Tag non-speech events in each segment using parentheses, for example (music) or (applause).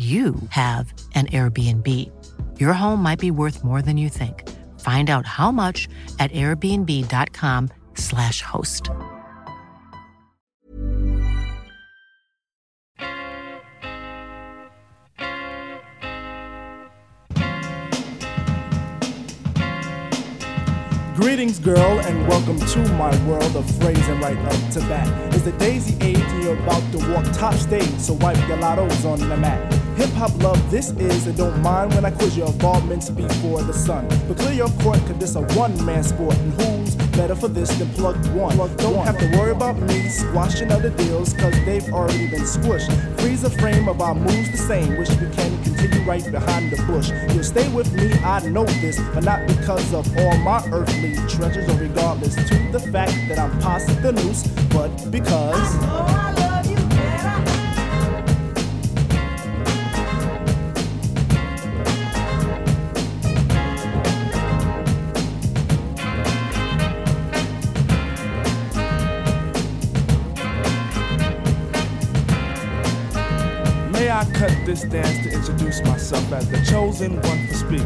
you have an Airbnb. Your home might be worth more than you think. Find out how much at airbnb.com/slash host. Greetings, girl, and welcome to my world of phrasing right up to bat. It's the daisy age, and you're about to walk top stage, so wipe your lottos on the mat. Hip hop love, this is, and don't mind when I quiz your involvements before the sun. But clear your court, cause this a one man sport, and who's better for this than plug one? don't have to worry about me squashing other deals, cause they've already been squished. Freeze a frame of our moves the same, wish we can continue right behind the bush. You'll stay with me, I know this, but not because of all my earthly treasures, or regardless to the fact that I'm past the noose, but because. May I cut this dance to introduce myself as the chosen one to speak.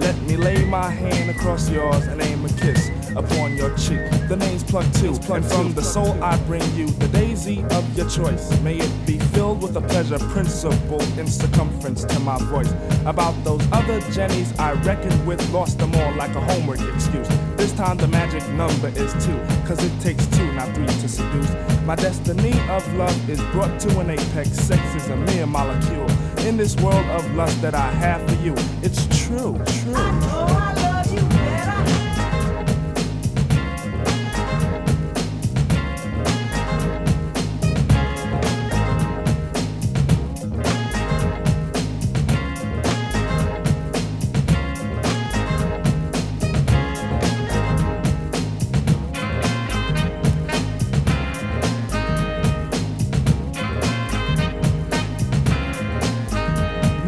Let me lay my hand across yours and aim a kiss upon your cheek. The name's Plug Two, and from the soul I bring you the daisy of your choice. May it be filled with a pleasure principle in circumference to my voice. About those other Jennies I reckoned with, lost them all like a homework excuse. This time the magic number is two, cause it takes two, not three to seduce. My destiny of love is brought to an apex. Sex is a mere molecule. In this world of lust that I have for you, it's true, true.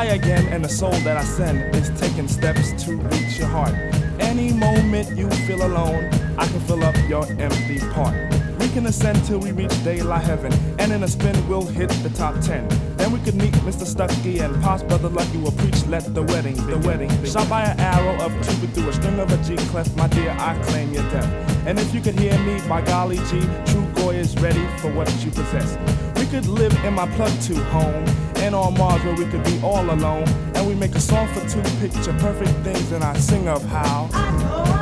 I again, and the soul that I send is taking steps to reach your heart. Any moment you feel alone, I can fill up your empty part. We can ascend till we reach daylight heaven, and in a spin we'll hit the top ten. Then we could meet Mr. Stucky and Pops Brother Lucky will preach, let the wedding, the wedding. Shot by an arrow of Cupid through a string of a G clef, my dear, I claim your death. And if you could hear me, by golly G, True Goy is ready for what you possess. We could live in my Plug Two home, and on Mars where we could be all alone. And we make a song for two picture perfect things, and I sing of how. I know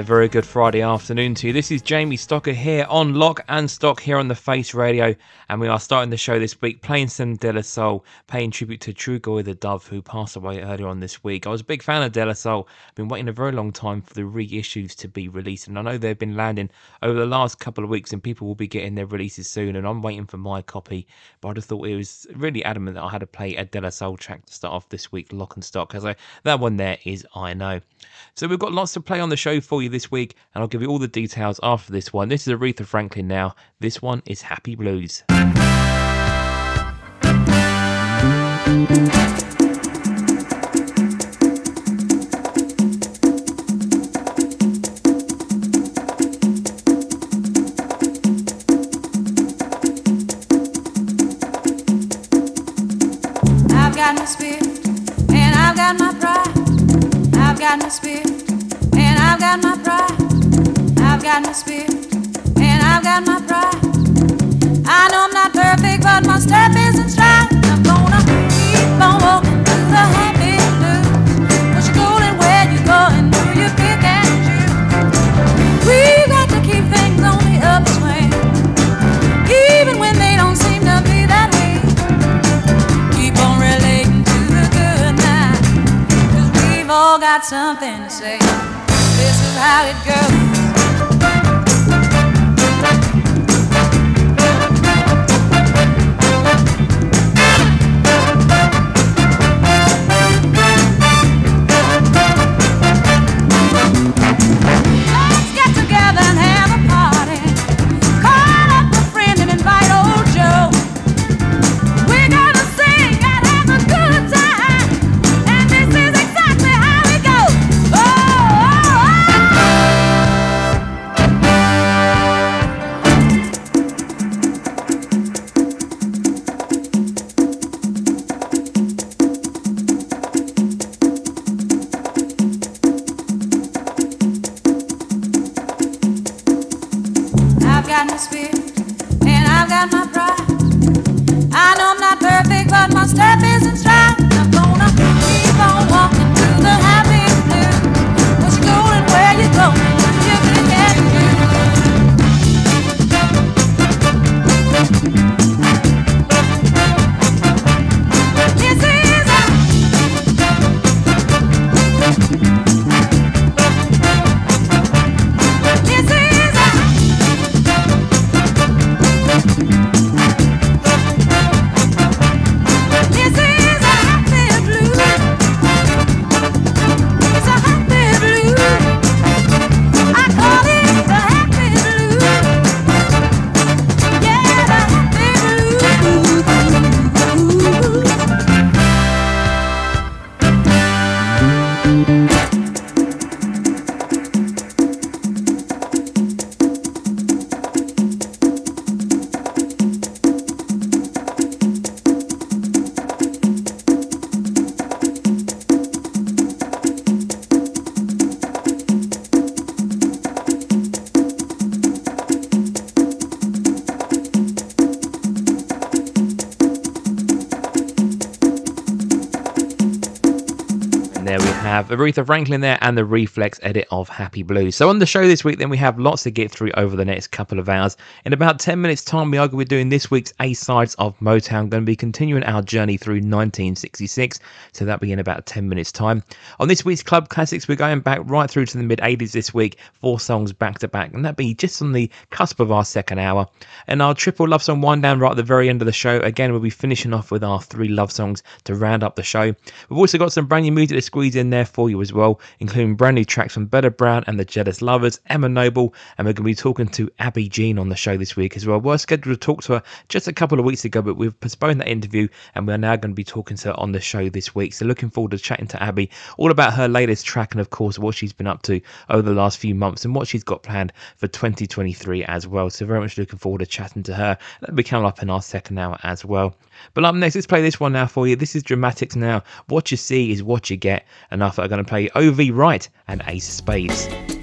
a very good Friday afternoon to you. This is Jamie Stocker here on Lock and Stock here on the Face Radio, and we are starting the show this week playing some De La Soul, paying tribute to True Trugoy the Dove, who passed away earlier on this week. I was a big fan of De La Soul. I've been waiting a very long time for the reissues to be released, and I know they've been landing over the last couple of weeks, and people will be getting their releases soon. And I'm waiting for my copy, but I just thought it was really adamant that I had to play a De La Soul track to start off this week, Lock and Stock, because that one there is Eye Know. So we've got lots to play on the show for you this week, and I'll give you all the details after this one. This is Aretha Franklin now. This one is Happy Blues. I've got my spirit and I've got my pride. I've got my spirit and I've got my pride. I've got my spirit and I've got my pride. I know I'm not perfect, but my step is in stride. I'm gonna keep on walking through the happy blues. Got something to say. This is how it goes. Have Aretha Franklin there and the Reflex edit of Happy Blues. So on the show this week, then we have lots to get through over the next couple of hours. In about 10 minutes' time, we are going to be doing this week's A sides of Motown. Going to be continuing our journey through 1966. So that'll be in about 10 minutes' time. On this week's Club Classics, we're going back right through to the mid 80s this week, four songs back to back, and that'll be just on the cusp of our second hour. And our triple love song wind down right at the very end of the show. Again, we'll be finishing off with our three love songs to round up the show. We've also got some brand new music to squeeze in there for you as well, including brand new tracks from Betta Brown and the Jealous Lovers, Emma Noble, and we're going to be talking to Abby Jean on the show this week as well. We were scheduled to talk to her just a couple of weeks ago, but we've postponed that interview and we're now going to be talking to her on the show this week. So looking forward to chatting to Abby all about her latest track and, of course, what she's been up to over the last few months and what she's got planned for 2023 as well. So very much looking forward to chatting to her. That'll be coming up in our second hour as well. But up next, let's play this one now for you. This is Dramatics now. What you see is what you get. And after I'm going to play O.V. Wright and Ace of Spades.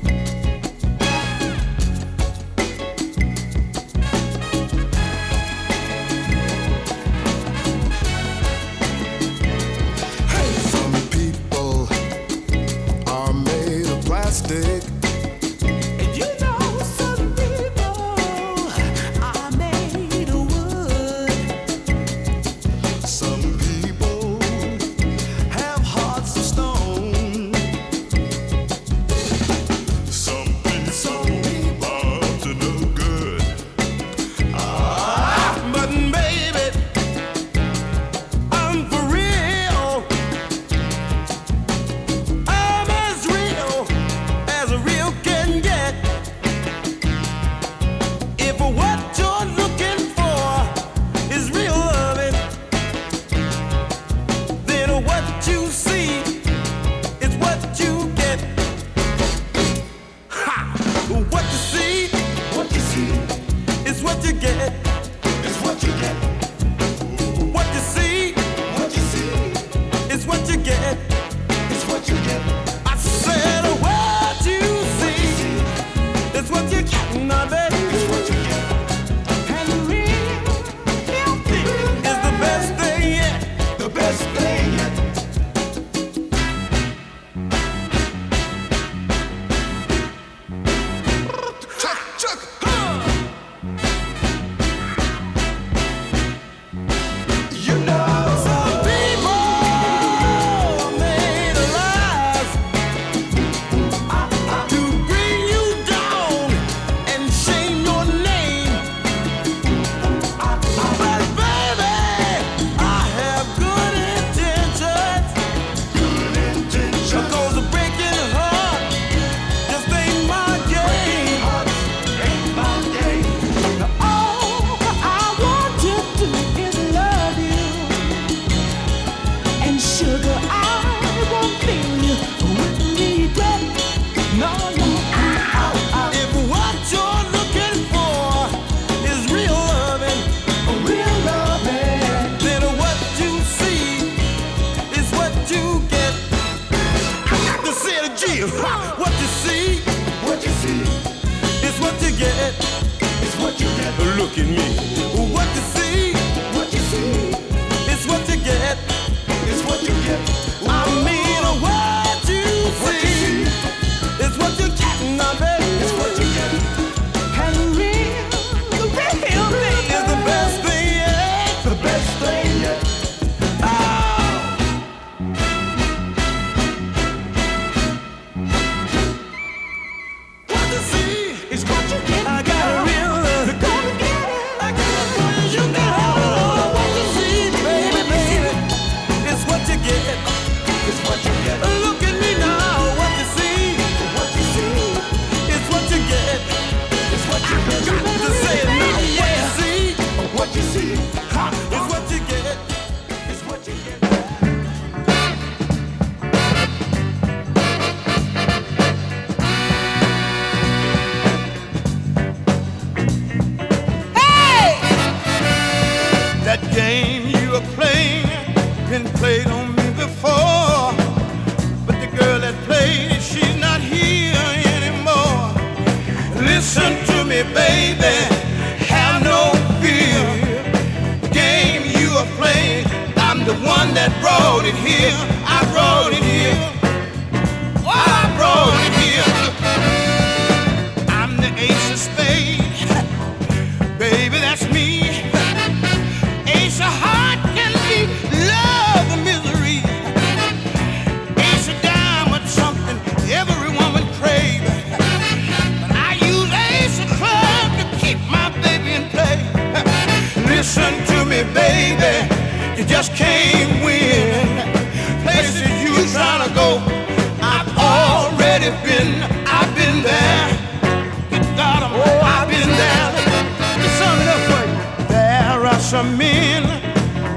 men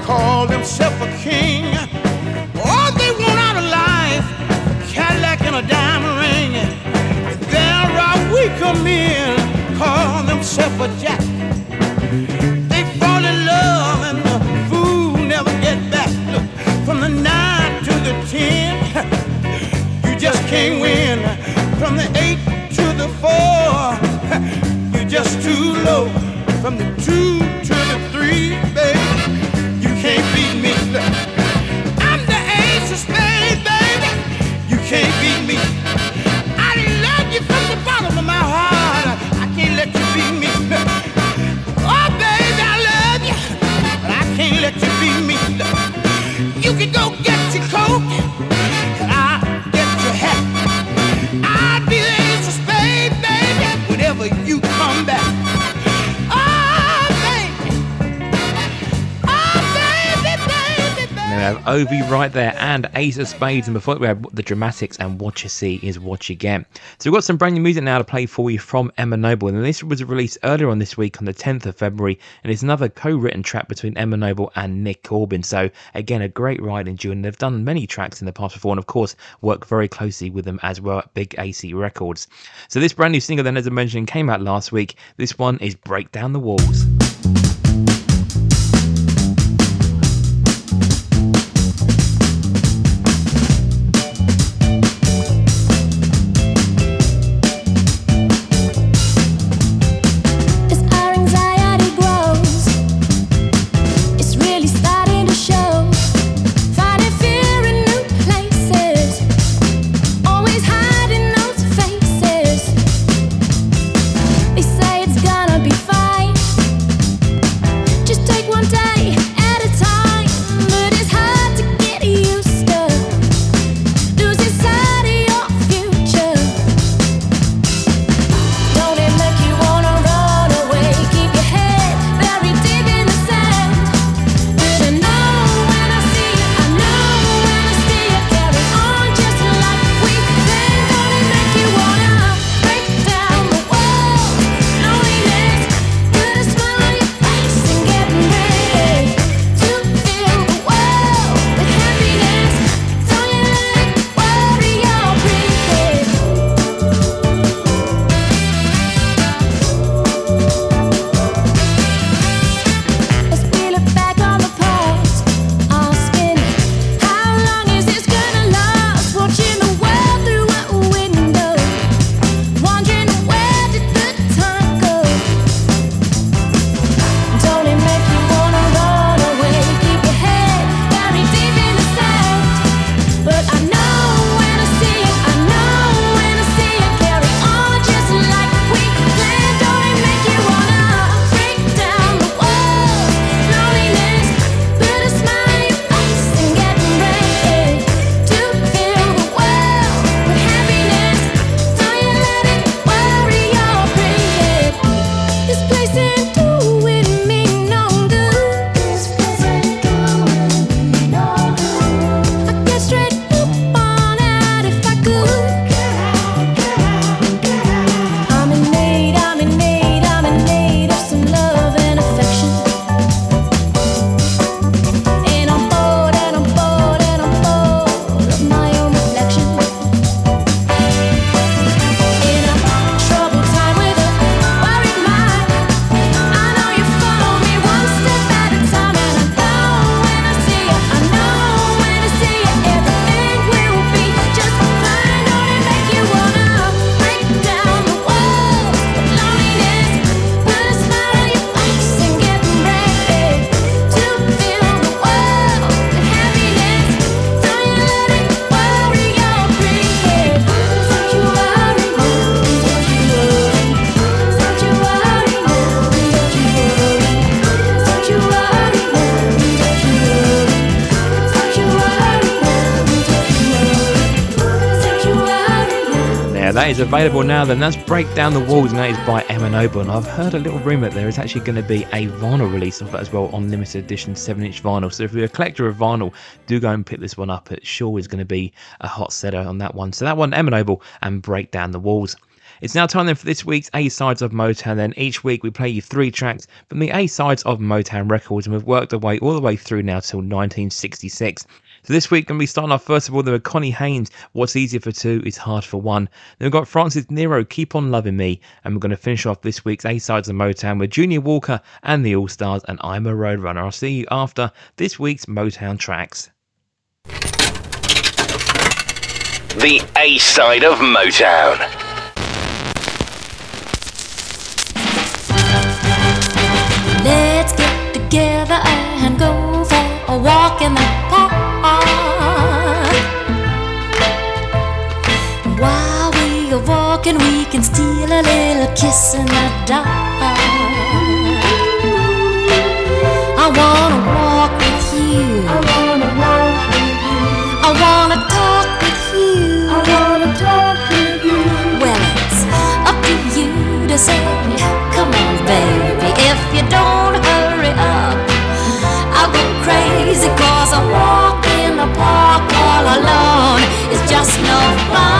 call themselves a king. All they want out of life, Cadillac and a diamond ring. There are weaker men call themselves a jack. They fall in love and the fool never get back. Look, from the nine to the ten, (laughs) you just can't win. From the eight to the four, (laughs) you're just too low. From the two you can't beat me. I'm the ace of baby. You can't beat me. I love you from the bottom of my heart. I can't let you beat me. Oh, baby, I love you, but I can't let you beat me. You can go get your coat, have O.V. Wright there and Ace of Spades, and before we have the Dramatics and What You See Is What You Get. So we've got some brand new music now to play for you from Emma Noble, and this was released earlier on this week on the 10th of February, and it's another co-written track between Emma Noble and Nick Corbin. So again, a great writing duo, and they've done many tracks in the past before, and of course work very closely with them as well at Big AC Records. So this brand new single, then as I mentioned, came out last week. This one is Break Down the Walls. Available now. Then that's Break Down the Walls, and that is by Emma Noble. And I've heard a little that there is actually going to be a vinyl release of that as well on limited edition 7 inch vinyl. So if you're a collector of vinyl, do go and pick this one up. It sure is going to be a hot setter on that one. So that one, Emma Noble and Break Down the Walls. It's now time then for this week's A sides of Motown. Then each week we play you three tracks from the A sides of Motown records, and we've worked our way all the way through now till 1966. So this week, we're going to be starting off first of all there with Connie Haines. What's easier for two is hard for one. Then we've got Frances Nero, Keep on Loving Me, and we're going to finish off this week's A sides of Motown with Junior Walker and the All Stars, and I'm a Roadrunner. I'll see you after this week's Motown tracks. The A side of Motown. Let's get together and go for a walk in the walking, we can steal a little kiss in the dark. I wanna walk with you. I wanna walk with you. I wanna talk with you. I wanna talk with you. Well, it's up to you to say, come on, baby. If you don't hurry up, I'll go crazy cause I walk in the park all alone. It's just no fun.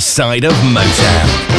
Side of Motown.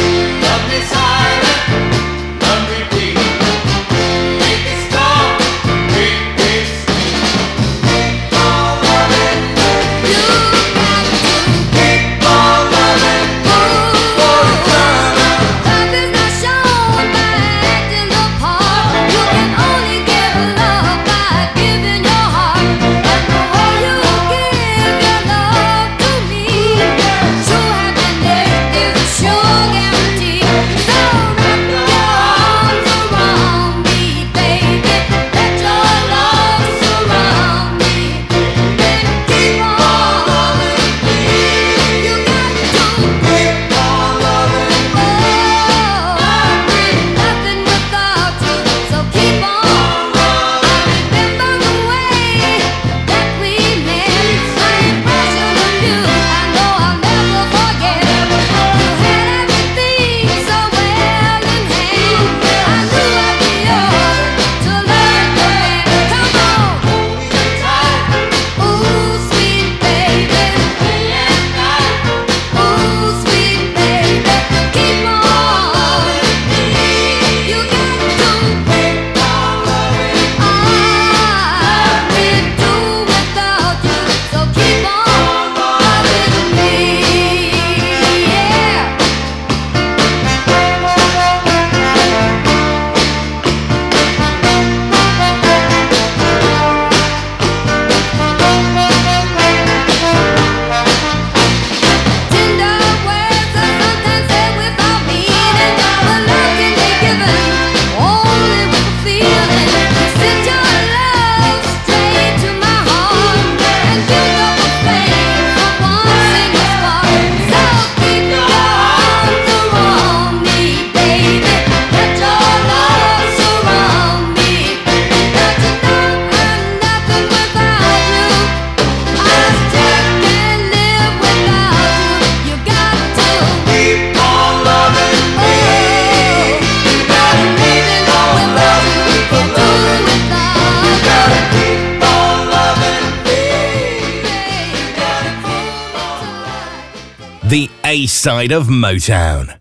Of Motown.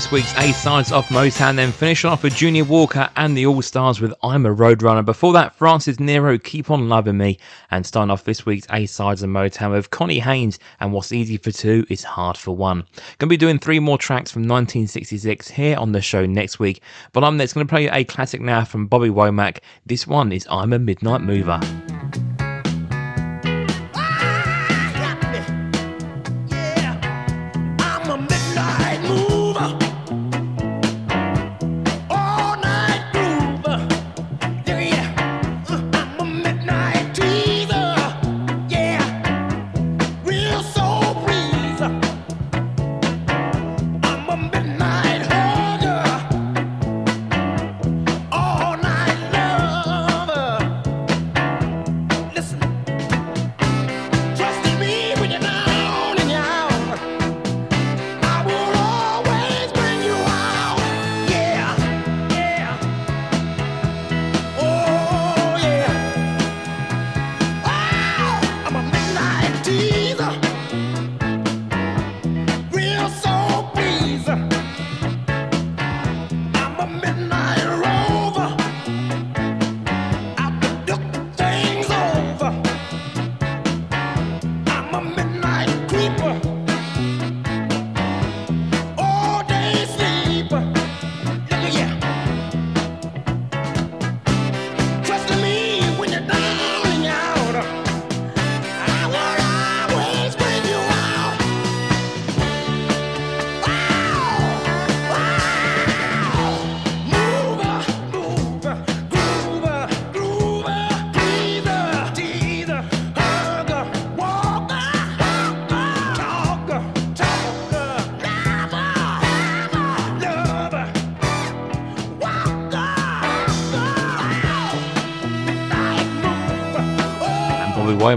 This week's A sides off Motown, then finishing off with Junior Walker and the All Stars with I'm a Roadrunner. Before that, Frances Nero, Keep On Loving Me, and starting off this week's A sides of Motown with Connie Haines and What's Easy for Two is Hard for One. Gonna be doing three more tracks from 1966 here on the show next week, but I'm next gonna play a classic now from Bobby Womack. This one is I'm a Midnight Mover.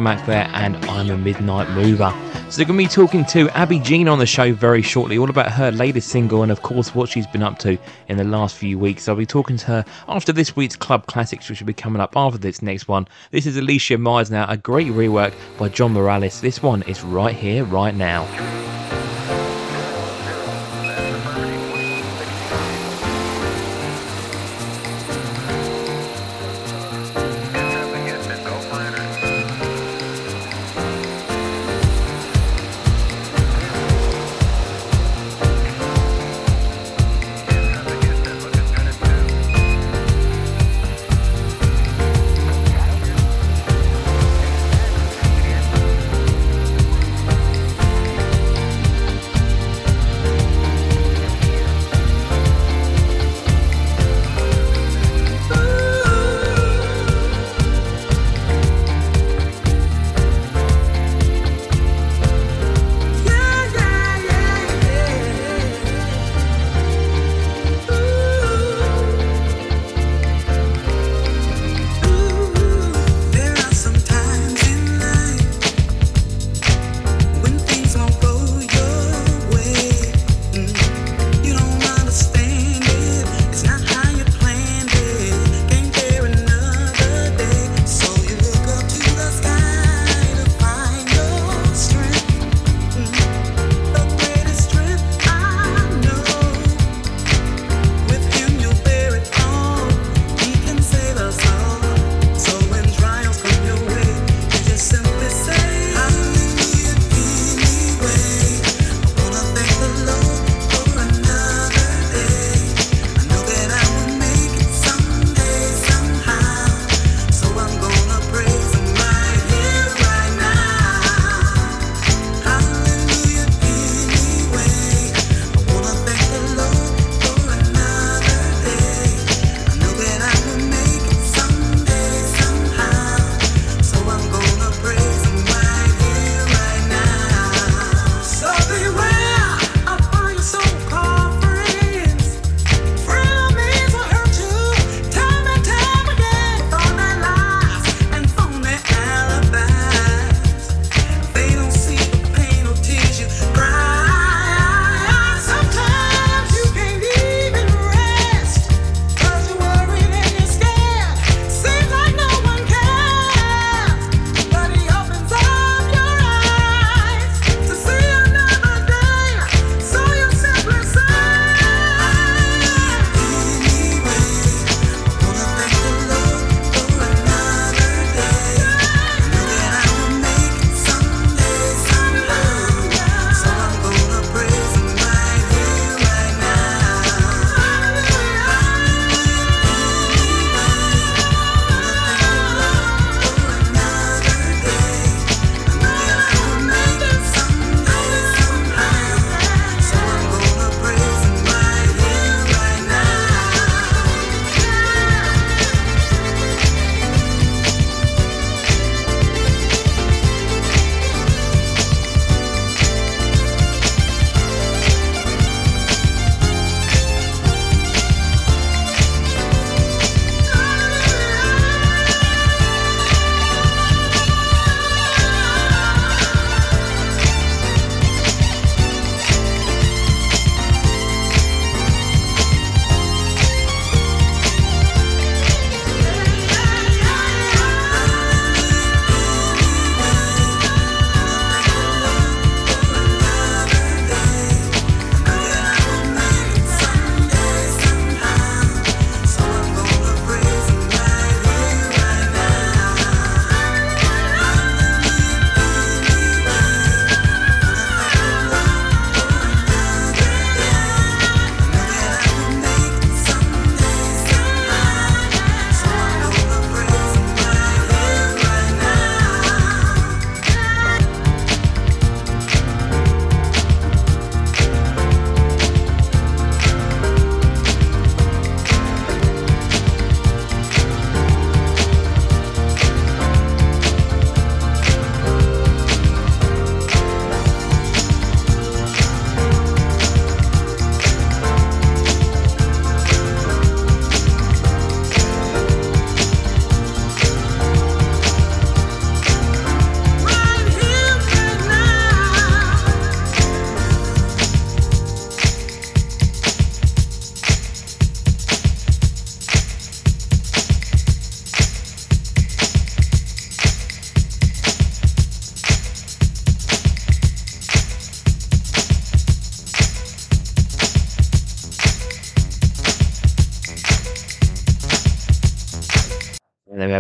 Womack there, and I'm a Midnight Mover. So we're going to be talking to Abby Jean on the show very shortly, all about her latest single and, of course, what she's been up to in the last few weeks. I'll be talking to her after this week's Club Classics, which will be coming up after this next one. This is Alicia Myers now, a great rework by John Morales. This one is right here, right now.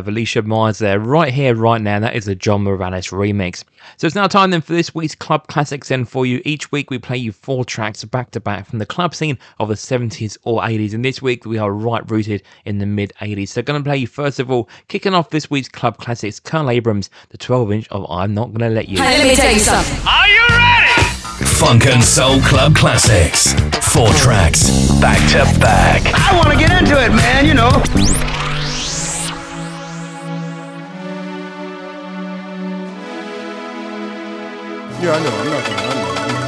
And have Alicia Myers there, right here, right now. And that is the John Morales remix. So it's now time then for this week's Club Classics. Then for you, each week we play you four tracks back to back from the club scene of the 70s or 80s. And this week we are right rooted in the mid 80s. So going to play you first of all, kicking off this week's Club Classics, Colonel Abrams, the 12 inch of I'm Not Gonna Let You. Hey, let me tell you something. Are you ready? Funk and Soul Club Classics. Four tracks, back to back. I want to get into it, man, you know. Yeah, I know. I'm not gonna. I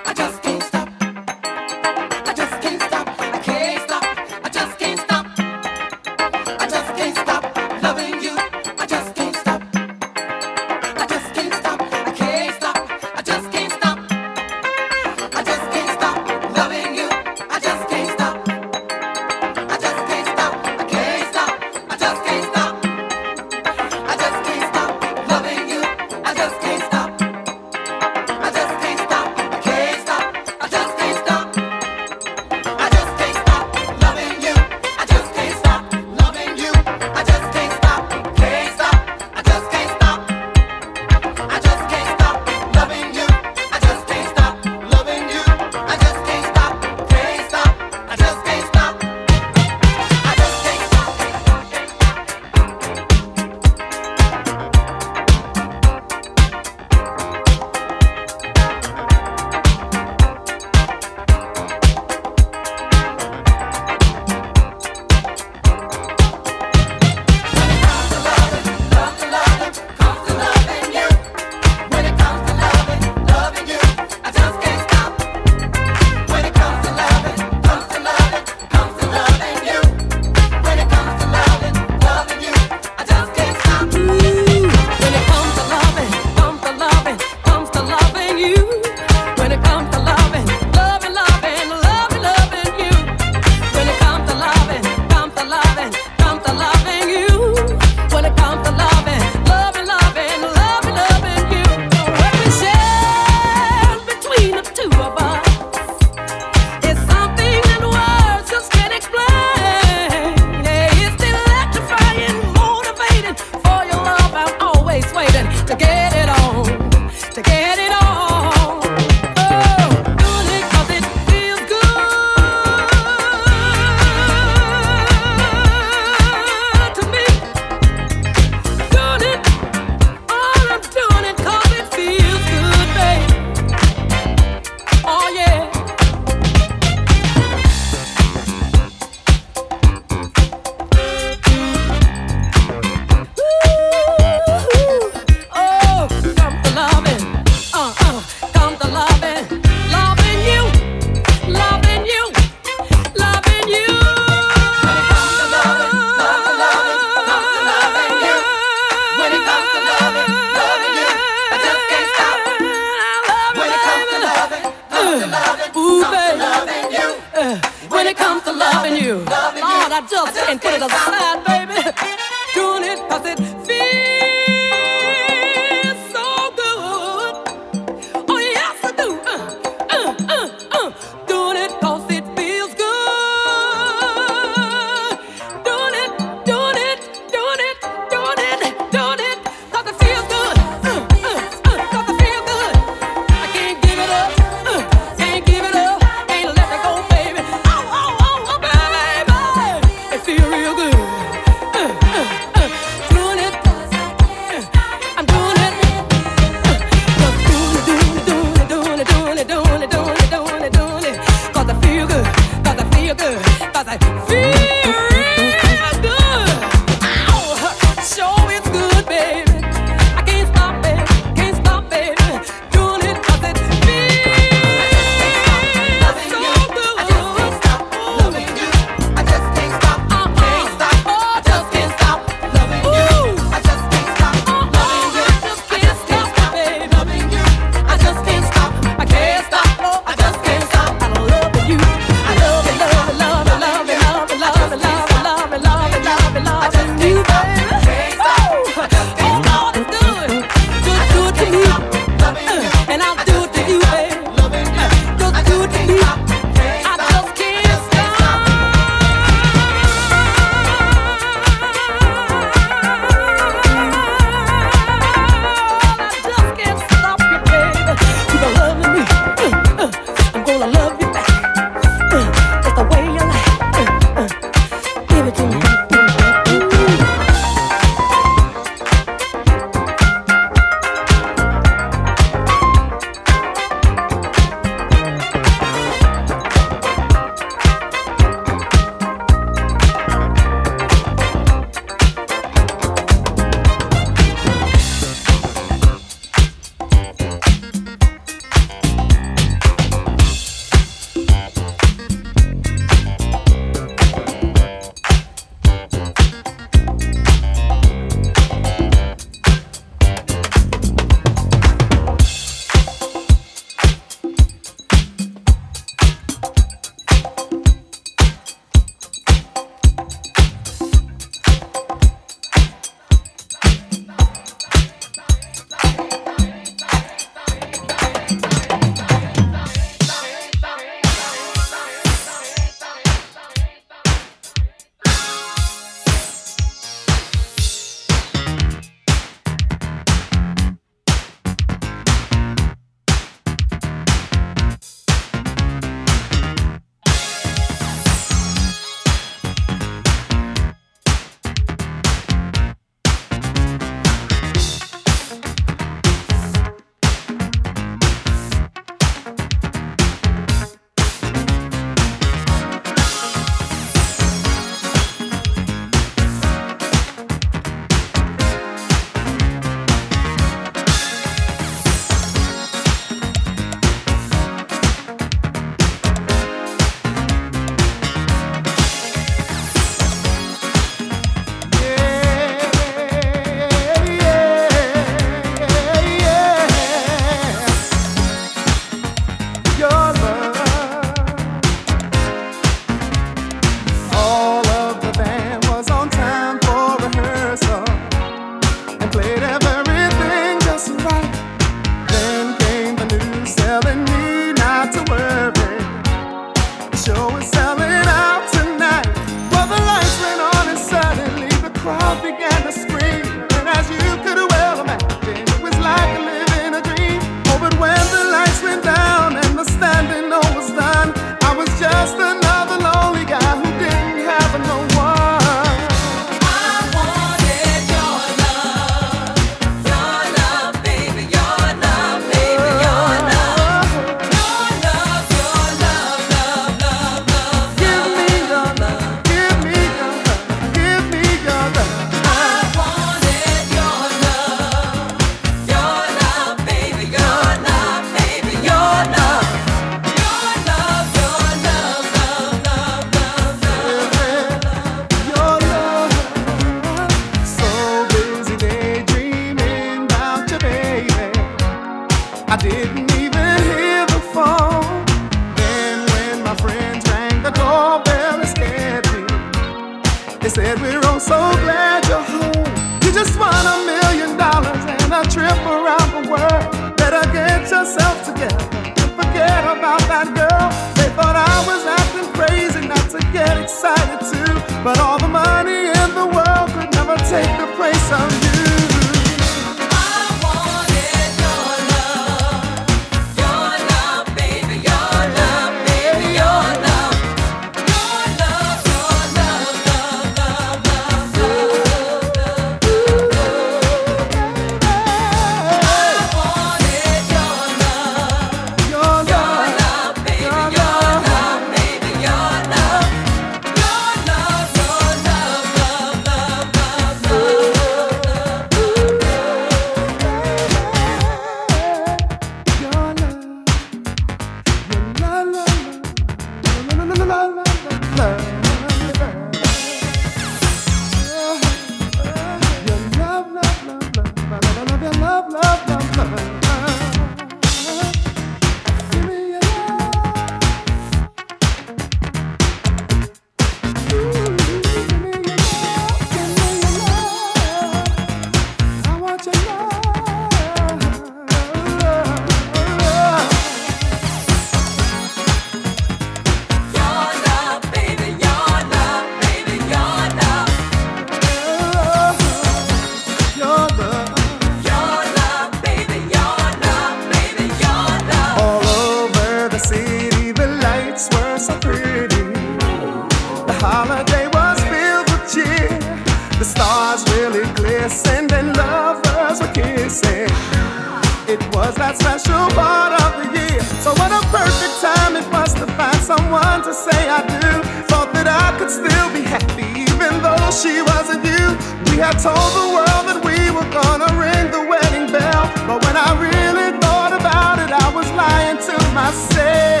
could still be happy even though she wasn't you. We had told the world that we were gonna ring the wedding bell, but when I really thought about it, I was lying to myself.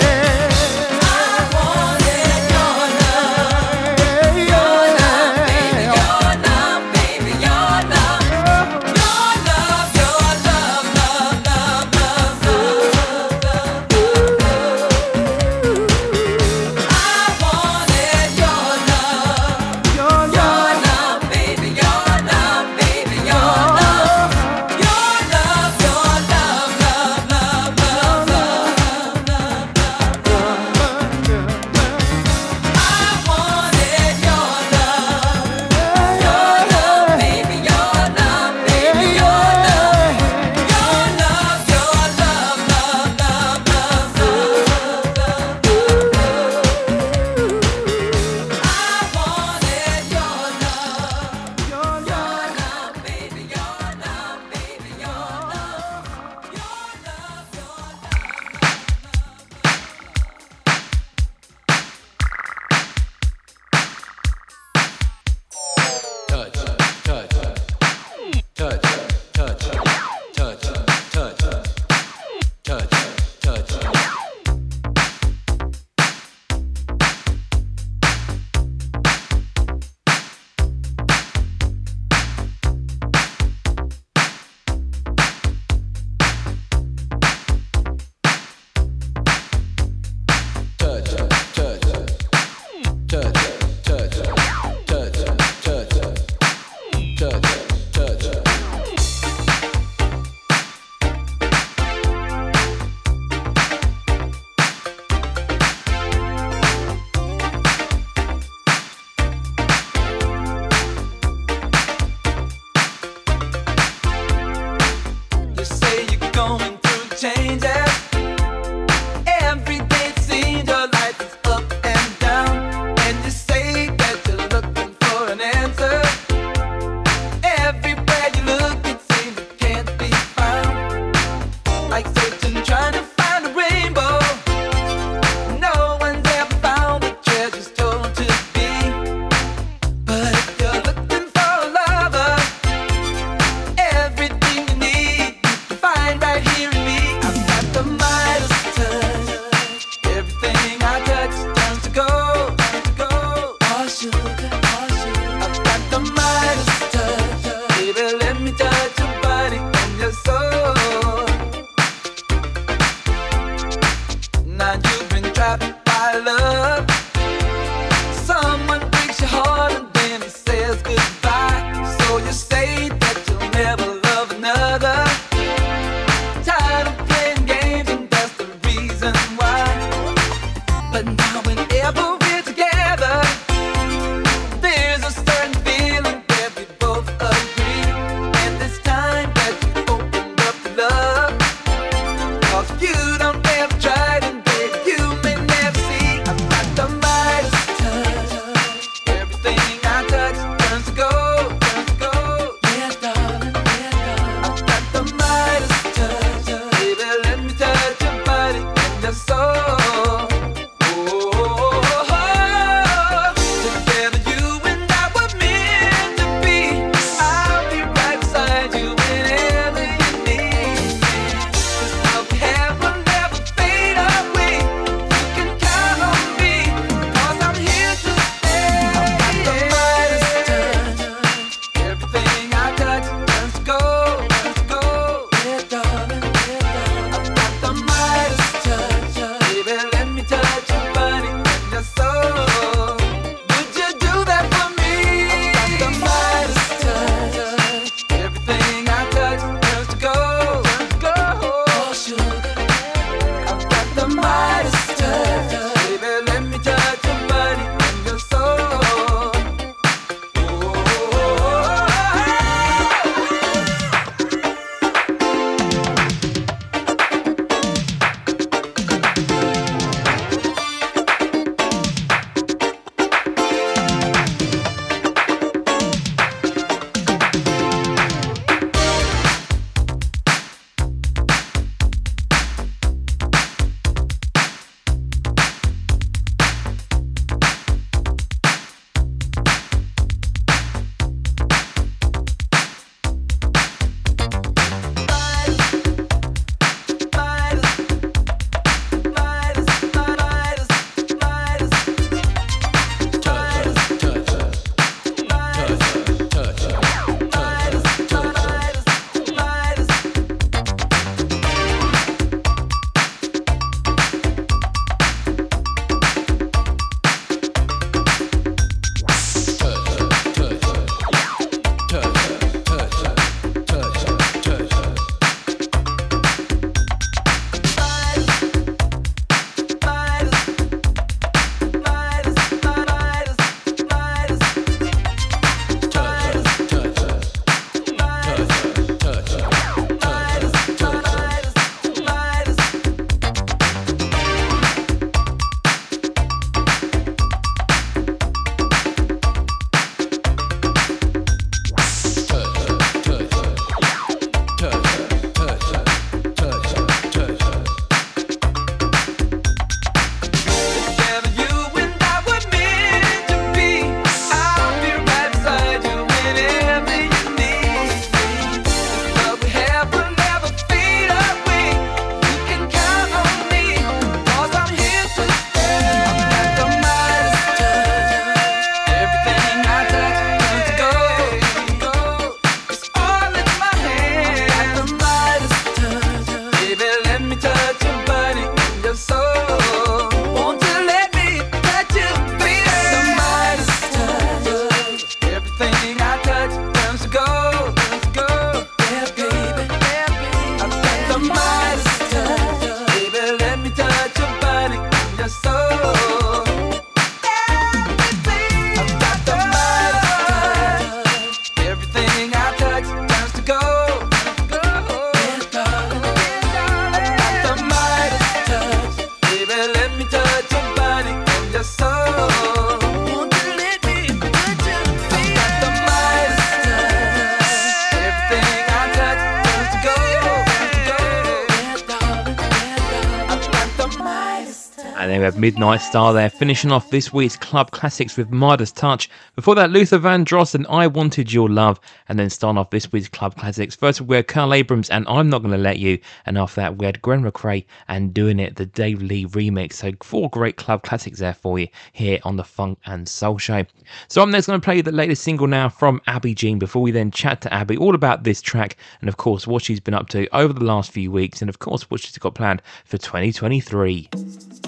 Heard Midnight Star there, finishing off this week's Club Classics with Midas Touch. Before that, Luther Vandross and I Wanted Your Love, and then starting off this week's Club Classics. First, we had Colonel Abrams and I'm Not Gonna Let You, and after that, we had Gwen McCrae and Doing It, the Dave Lee remix. So, four great Club Classics there for you here on the Funk and Soul Show. So, I'm next to play the latest single now from Abby Jeanne before we then chat to Abby all about this track and, of course, what she's been up to over the last few weeks, and, of course, what she's got planned for 2023.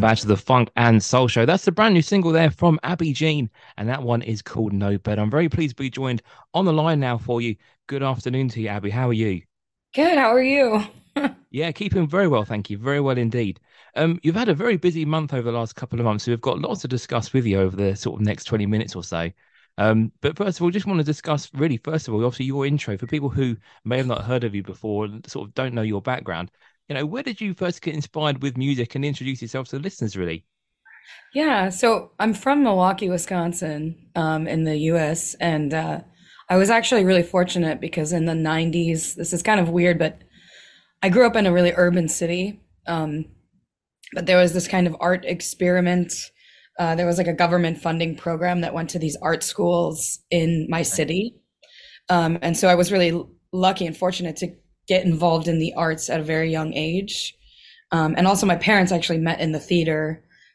Welcome back to the Funk and Soul Show. That's the brand new single there from Abby Jeanne, and that one is called No Bed. I'm very pleased to be joined on the line now for you. Good afternoon to you, Abby. How are you? Good. How are you? (laughs) Yeah, keeping very well, thank you. Very well indeed. Um, you've had a very busy month over the last couple of months, so we've got lots to discuss with you over the sort of next 20 minutes or so. Um, but first of all, just want to discuss really, first of all, obviously your intro for people who may have not heard of you before and sort of don't know your background. You know, where did you first get inspired with music and introduce yourself to the listeners, really? Yeah. So I'm from Milwaukee, Wisconsin, um, in the U.S., and uh, I was actually really fortunate because in the 90s, this is kind of weird, but I grew up in a really urban city. Um, but there was this kind of art experiment. Uh, there was like a government funding program that went to these art schools in my city. Um, and so I was really lucky and fortunate to get involved in the arts at a very young age. Um, and also, my parents actually met in the theater.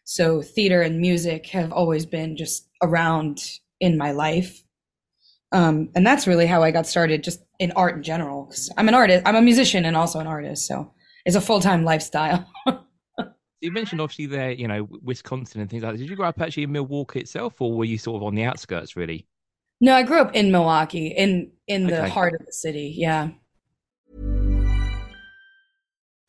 So, theater and music have always been just around in my life. Um, and that's really how I got started just in art in general. Because I'm an artist, I'm a musician and also an artist. So, it's a full time lifestyle. (laughs) You mentioned obviously there, you know, Wisconsin and things like that. Did you grow up actually in Milwaukee itself, or were you sort of on the outskirts, really? no, I grew up in Milwaukee, in in the Okay. heart of the city. Yeah.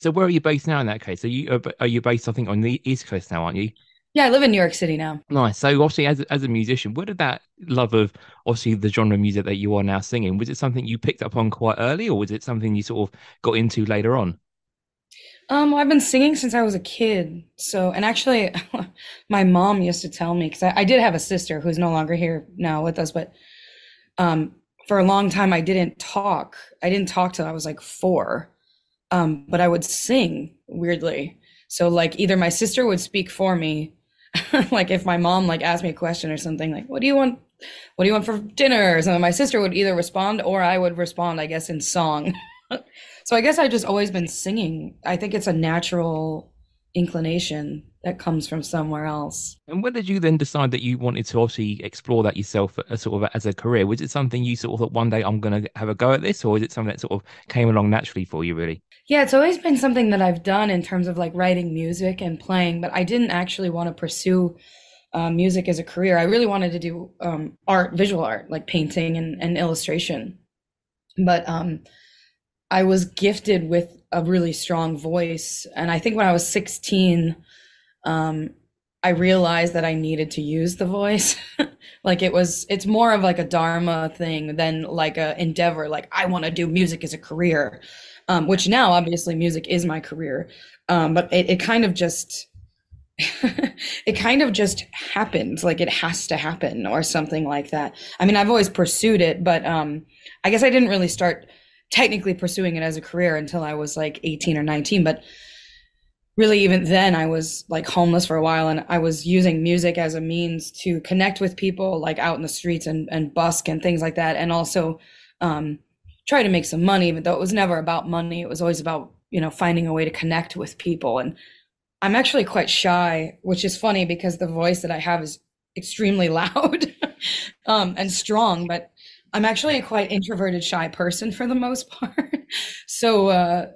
So where are you based now in that case? Are you uh, are you based, I think, on the East Coast now, aren't you? Yeah, I live in New York City now. Nice. So obviously, as a- as a musician, where did that love of obviously the genre of music that you are now singing? Was it something you picked up on quite early, or was it something you sort of got into later on? Um, well, I've been singing since I was a kid. So, and actually, (laughs) my mom used to tell me because I, I did have a sister who's no longer here now with us, but um, for a long time I didn't talk. I didn't talk till I was like four, um, but I would sing weirdly. So, like, either my sister would speak for me, (laughs) like if my mom like asked me a question or something, like, "What do you want? What do you want for dinner?" or something, my sister would either respond or I would respond, I guess, in song. (laughs) So I guess I've just always been singing. I think it's a natural inclination that comes from somewhere else. And when did you then decide that you wanted to obviously explore that yourself uh, sort of as a career? Was it something you sort of thought one day I'm going to have a go at this, or is it something that sort of came along naturally for you, really? Yeah, it's always been something that I've done in terms of like writing music and playing, but I didn't actually want to pursue uh, music as a career. I really wanted to do um, art, visual art, like painting and, and illustration. But um, I was gifted with a really strong voice. And I think when I was 16, um, I realized that I needed to use the voice. (laughs) like it was, it's more of like a dharma thing than like a endeavor. Like I want to do music as a career, um, which now obviously music is my career. Um, but it, it kind of just, (laughs) it kind of just happened. Like it has to happen or something like that. I mean, I've always pursued it, but um, I guess I didn't really start technically pursuing it as a career until I was like 18 or 19. But really, even then, I was like homeless for a while and I was using music as a means to connect with people like out in the streets and, and busk and things like that. And also um, try to make some money, even though it was never about money. It was always about, you know, finding a way to connect with people. And I'm actually quite shy, which is funny because the voice that I have is extremely (laughs) loud um, and strong, but I'm actually a quite introverted, shy person for the most (laughs) part. so uh,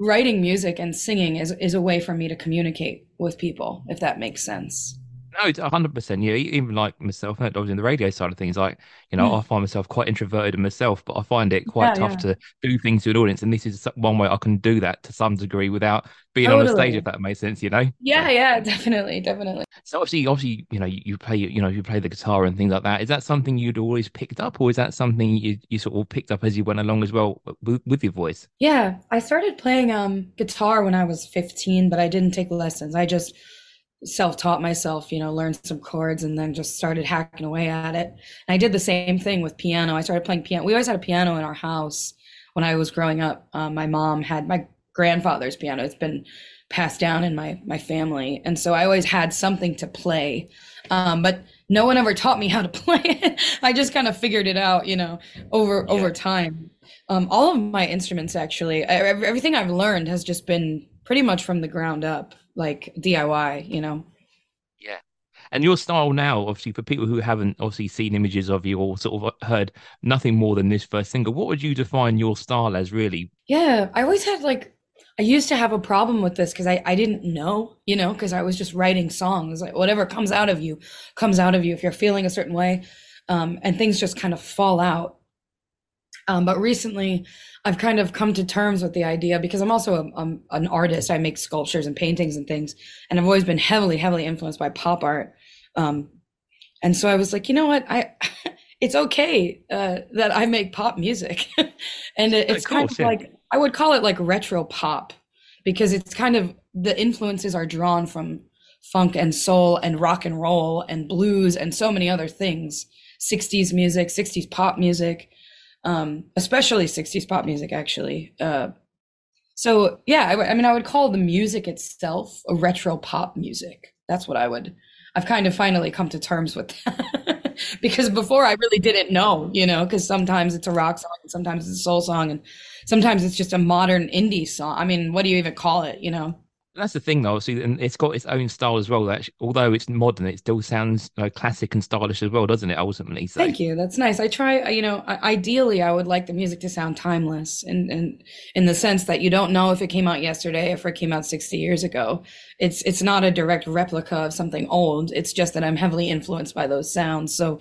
writing music and singing is is a way for me to communicate with people, if that makes sense. No, it's hundred percent. Yeah, even like myself, I was in the radio side of things. Like, you know, Mm. I find myself quite introverted in myself, but I find it quite Yeah, tough yeah. to do things to an audience. And this is one way I can do that to some degree without being on a stage, if that makes sense. You know. Yeah, yeah, (laughs) definitely, definitely. So obviously, obviously, you know, you, play, you know, you play the guitar and things like that. Is that something you'd always picked up, or is that something you, you sort of picked up as you went along as well with, with your voice? Yeah, I started playing um guitar when I was 15, but I didn't take lessons. I just self-taught myself, you know, learned some chords and then just started hacking away at it. And I did the same thing with piano. I started playing piano. We always had a piano in our house when I was growing up. Um, my mom had my grandfather's piano. It's been passed down in my my family, and so I always had something to play. Um, but no one ever taught me how to (laughs) play it. I just kind of figured it out, you know, over over time. Um, all of my instruments, actually, everything I've learned has just been pretty much from the ground up, like DIY, you know. Yeah. And your style now, obviously, for people who haven't obviously seen images of you or sort of heard nothing more than this first single, what would you define your style as really? Yeah, I always had like I used to have a problem with this because I, I didn't know, you know, because I was just writing songs. Like whatever comes out of you comes out of you if you're feeling a certain way. Um, and things just kind of fall out. Um, but recently, I've kind of come to terms with the idea because I'm also a, I'm an artist. I make sculptures and paintings and things, and I've always been heavily, heavily influenced by pop art. Um, and so I was like, you know what, I (laughs) it's okay uh, that I make pop music, (laughs) and it, it's kind of yeah. like I would call it like retro pop because it's kind of the influences are drawn from funk and soul and rock and roll and blues and so many other things 60s music 60s pop music um, especially 60s pop music actually. Uh, so yeah I, mean i would call the music itself a retro pop music. That's what i would i've kind of finally come to terms with that. (laughs) Because before i really didn't know you know because sometimes it's a rock song and sometimes it's a soul song and sometimes it's just a modern indie song. I mean what do you even call it you know That's the thing, though. Obviously, and it's got its own style as well. That although it's modern, it still sounds you know, classic and stylish as well, doesn't it? Ultimately, so Thank you. That's nice. I try, you know, ideally, I would like the music to sound timeless and in, in the sense that you don't know if it came out yesterday, if it came out 60 years ago. It's, it's not a direct replica of something old. It's just that I'm heavily influenced by those sounds. So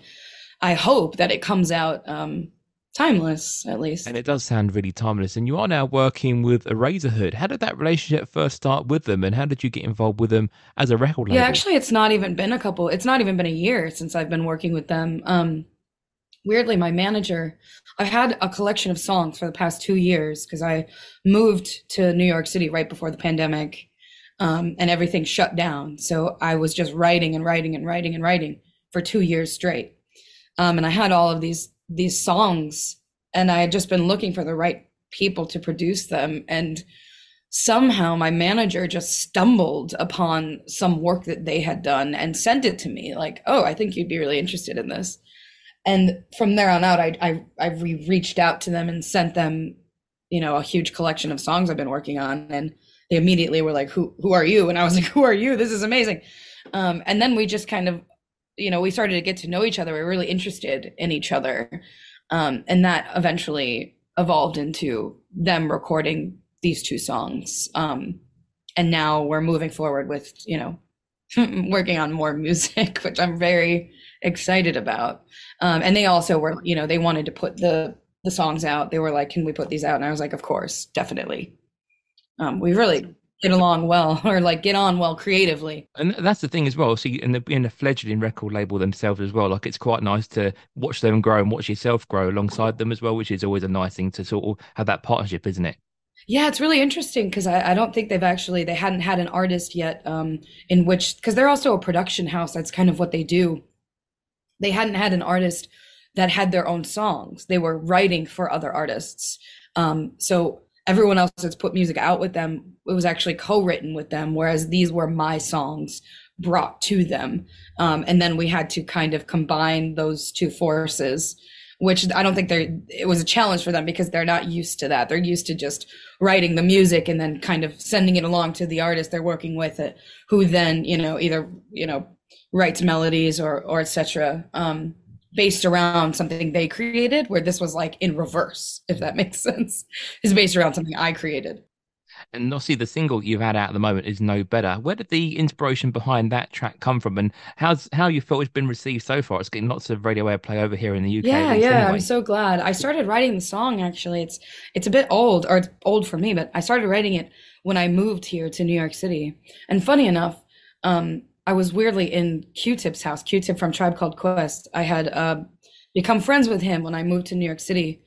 I hope that it comes out, um, timeless at least. And it does sound really timeless. And you are now working with Eraserhood. How did that relationship first start with them, and how did you get involved with them as a record label? Yeah, actually, it's not even been a couple. It's not even been a year since I've been working with them. Um, weirdly, my manager, I've had a collection of songs for the past two years because I moved to New York City right before the pandemic, um, and everything shut down. So I was just writing and writing and writing and writing for two years straight. Um, and I had all of these these songs, and I had just been looking for the right people to produce them, and somehow my manager just stumbled upon some work that they had done and sent it to me like oh i think you'd be really interested in this. And from there on out i i, I reached out to them and sent them you know a huge collection of songs i've been working on and they immediately were like who who are you? And i was like who are you? This is amazing. Um, and then we just kind of you know we started to get to know each other we were really interested in each other um, and that eventually evolved into them recording these two songs um, and now we're moving forward with you know (laughs) working on more music (laughs) which i'm very excited about. Um, and they also were you know they wanted to put the the songs out. They were like can we put these out? And i was like of course definitely. Um, we really get along well (laughs) or like get on well creatively And that's the thing as well. See, and the- being a fledgling record label themselves as well, like it's quite nice to watch them grow and watch yourself grow alongside them as well, which is always a nice thing to sort of have that partnership, isn't it? Yeah, it's really interesting because I, I don't think they've actually they hadn't had an artist yet um in which because they're also a production house. That's kind of what they do. They hadn't had an artist that had their own songs. They were writing for other artists. Um, so everyone else that's put music out with them, it was actually co-written with them, whereas these were my songs brought to them. Um, and then we had to kind of combine those two forces which I don't think they're, it was a challenge for them because they're not used to that. They're used to just writing the music and then kind of sending it along to the artist they're working with it, who then, you know, either, you know, writes melodies or, or etc. Um, based around something they created where this was like in reverse, if that makes (laughs) sense, is based around something I created. And obviously, the single you've had out at the moment is "No Better." Where did the inspiration behind that track come from, and how's how you felt it's been received so far? It's getting lots of radio airplay over here in the UK. Yeah, yeah, anyway. I'm so glad. I started writing the song actually. It's it's a bit old or it's old for me, but I started writing it when I moved here to New York City. And funny enough, um I was weirdly in Q-Tip's house, Q-Tip from Tribe Called Quest. I had uh become friends with him when I moved to New York City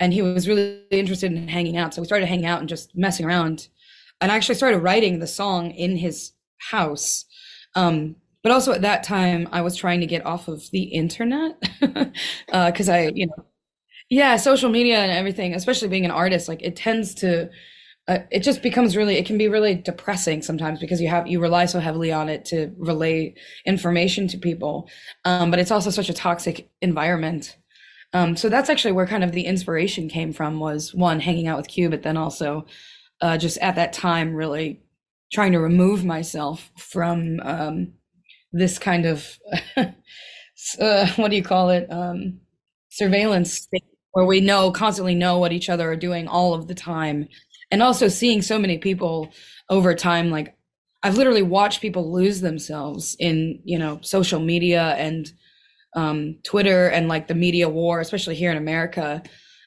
and he was really interested in hanging out. So we started hanging out and just messing around. And I actually started writing the song in his house. Um, but also at that time, I was trying to get off of the internet (laughs) because I, you know, yeah, social media and everything, especially being an artist, like it tends to, uh, it just becomes really, it can be really depressing sometimes because you have, you rely so heavily on it to relay information to people. Um, but it's also such a toxic environment. Um, so that's actually where kind of the inspiration came from was one, hanging out with Q, but then also uh, just at that time, really trying to remove myself from um, this kind of (laughs) uh, what do you call it um, surveillance where we know constantly know what each other are doing all of the time and also seeing so many people over time like i've literally watched people lose themselves in you know social media and um, twitter and like the media war especially here in america.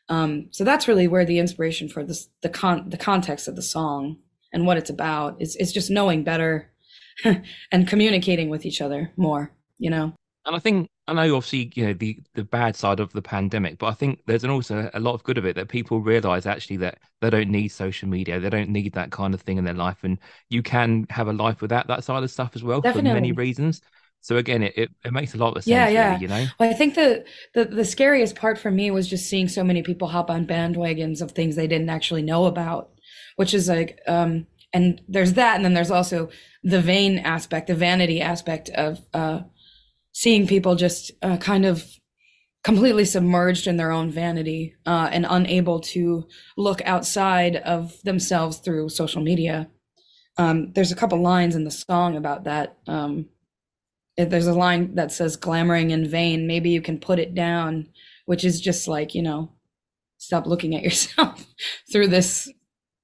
Um, so that's really where the inspiration for this the con the context of the song and what it's about. Is it's just knowing better (laughs) and communicating with each other more you know? And I think I know obviously you know the the bad side of the pandemic, but I think there's an also a lot of good of it that people realize actually that they don't need social media, they don't need that kind of thing in their life, and you can have a life without that side of stuff as well for many reasons. So again, it, it, it makes a lot of sense, yeah yeah really, you know. well, i think the, the the scariest part for me was just seeing so many people hop on bandwagons of things they didn't actually know about which is like um and there's that and then there's also the vain aspect the vanity aspect of uh seeing people just uh, kind of completely submerged in their own vanity uh, and unable to look outside of themselves through social media um, there's a couple lines in the song about that um, there's a line that says glamoring in vain maybe you can put it down which is just like you know stop looking at (laughs) yourself through this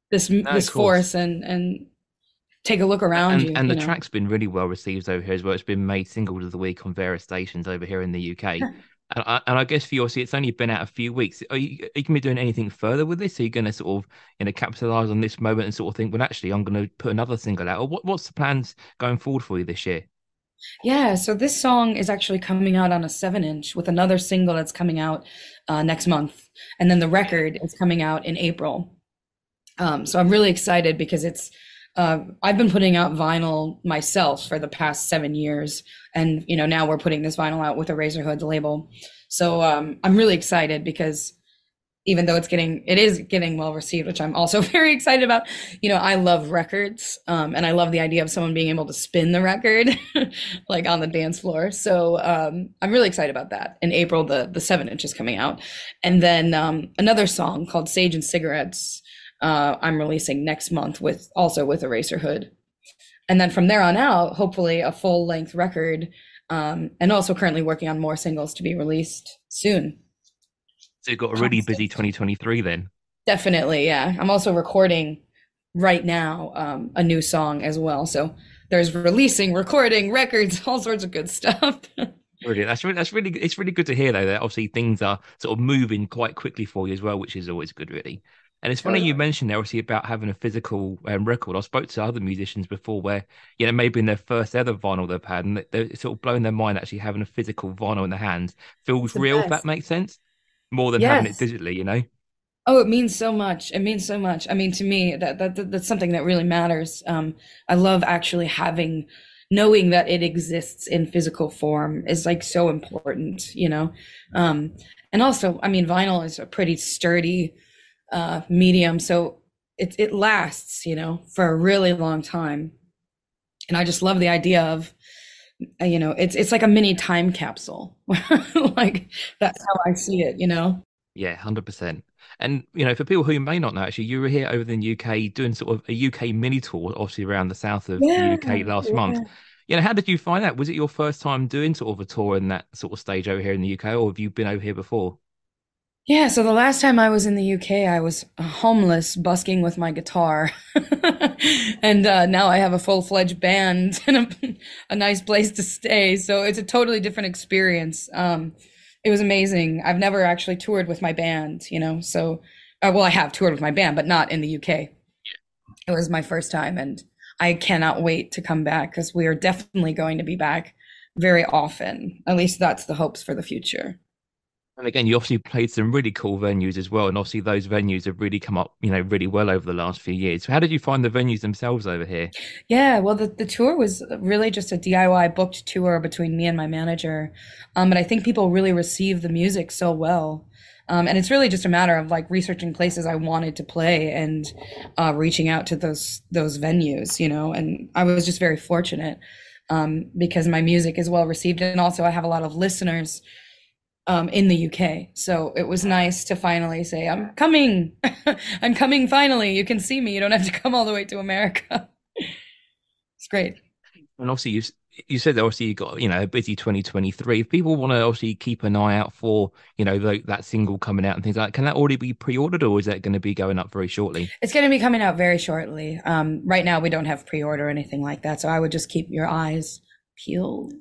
this this course. force and and take a look around and, you and you the know? track's been really well received over here as well. It's been made single of the week on various stations over here in the UK. and, I, and I guess for you, obviously, it's only been out a few weeks. Are you, are you going to be doing anything further with this? Are you going to sort of, you know, capitalize on this moment and sort of think, well, actually, I'm going to put another single out? Or what, what's the plans going forward for you this year? Yeah, so this song is actually coming out on a seven inch with another single that's coming out uh, next month. And then the record is coming out in April. Um, so I'm really excited because it's, uh, I've been putting out vinyl myself for the past seven years. And, you know, now we're putting this vinyl out with Eraserhood label. So um, I'm really excited because even though it's getting it is getting well received which i'm also (laughs) very excited about you know i love records um, and i love the idea of someone being able to spin the record (laughs) like on the dance floor so um, i'm really excited about that in april the the seven inch is coming out and then um, another song called sage and cigarettes uh, i'm releasing next month with also with eraserhood and then from there on out hopefully a full length record um, and also currently working on more singles to be released soon So you've got a really busy 2023 then. Definitely, yeah. I'm also recording right now um, a new song as well. So there's releasing, recording, records, (laughs) all sorts of good stuff. (laughs) Brilliant. That's really, that's really, it's really good to hear though that obviously things are sort of moving quite quickly for you as well, which is always good, really. And it's funny you mentioned there obviously about having a physical um, record. I spoke to other musicians before where you know maybe in their first ever vinyl they've had, and they're sort of blowing their mind actually having a physical vinyl in the hand feels the real. If that makes sense, more than having it digitally, you know. Oh, it means so much. It means so much. I mean, to me, that, that, that that's something that really matters. Um, I love actually having, knowing that it exists in physical form is like so important, you know. Um, and also, I mean, vinyl is a pretty sturdy uh, medium, so it it lasts, you know, for a really long time. And I just love the idea of, uh, you know, it's it's like a mini time capsule. (laughs) like that's how I see it, you know. Yeah, hundred percent. And you know, for people who may not know, actually, you were here over in the UK doing sort of a UK mini tour, obviously around the south of Yeah, the UK last month. yeah. You know, how did you find that? Was it your first time doing sort of a tour in that sort of stage over here in the UK, or have you been over here before? Yeah, so the last time I was in the UK, I was homeless, busking with my guitar. (laughs) And uh, now I have a full-fledged band (laughs) and a, a nice place to stay. So it's a totally different experience. Um, it was amazing. I've never actually toured with my band, you know, so, uh, well, I have toured with my band, but not in the UK. It was my first time, and I cannot wait to come back because we are definitely going to be back very often. At least that's the hopes for the future. And again, you obviously played some really cool venues as well, and obviously those venues have really come up, you know, really well over the last few years. So how did you find the venues themselves over here? Yeah, well, the, the tour was really just a DIY booked tour between me and my manager. Um, but I think people really received the music so well. Um, and it's really just a matter of like researching places I wanted to play and uh, reaching out to those those venues, you know. And I was just very fortunate um, because my music is well received, and also I have a lot of listeners um, in the UK. So it was nice to finally say, "I'm coming, (laughs) I'm coming." Finally, you can see me. You don't have to (laughs) come all the way to America. (laughs) It's great. And obviously, you you said that obviously you got you know a busy 2023. If people want to obviously keep an eye out for you know the, that single coming out and things like, that, can that already be pre-ordered or is that going to be going up very shortly? It's going to be coming out very shortly. Um, right now, we don't have pre-order or anything like that, so I would just keep your eyes peeled.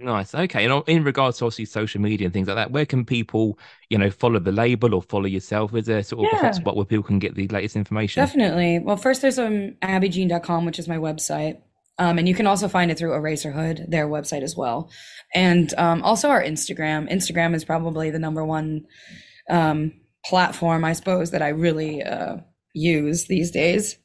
Nice. Okay. And in regards to obviously social media and things like that, where can people, you know, follow the label or follow yourself? Is there sort of a Yeah. hotspot where people can get the latest information? Definitely. Well, first there's um, abbyjean.com, which is my website. Um, and you can also find it through Eraserhood, their website as well. And um, also our Instagram. Instagram is probably the number one um, platform, I suppose, that I really uh, use these days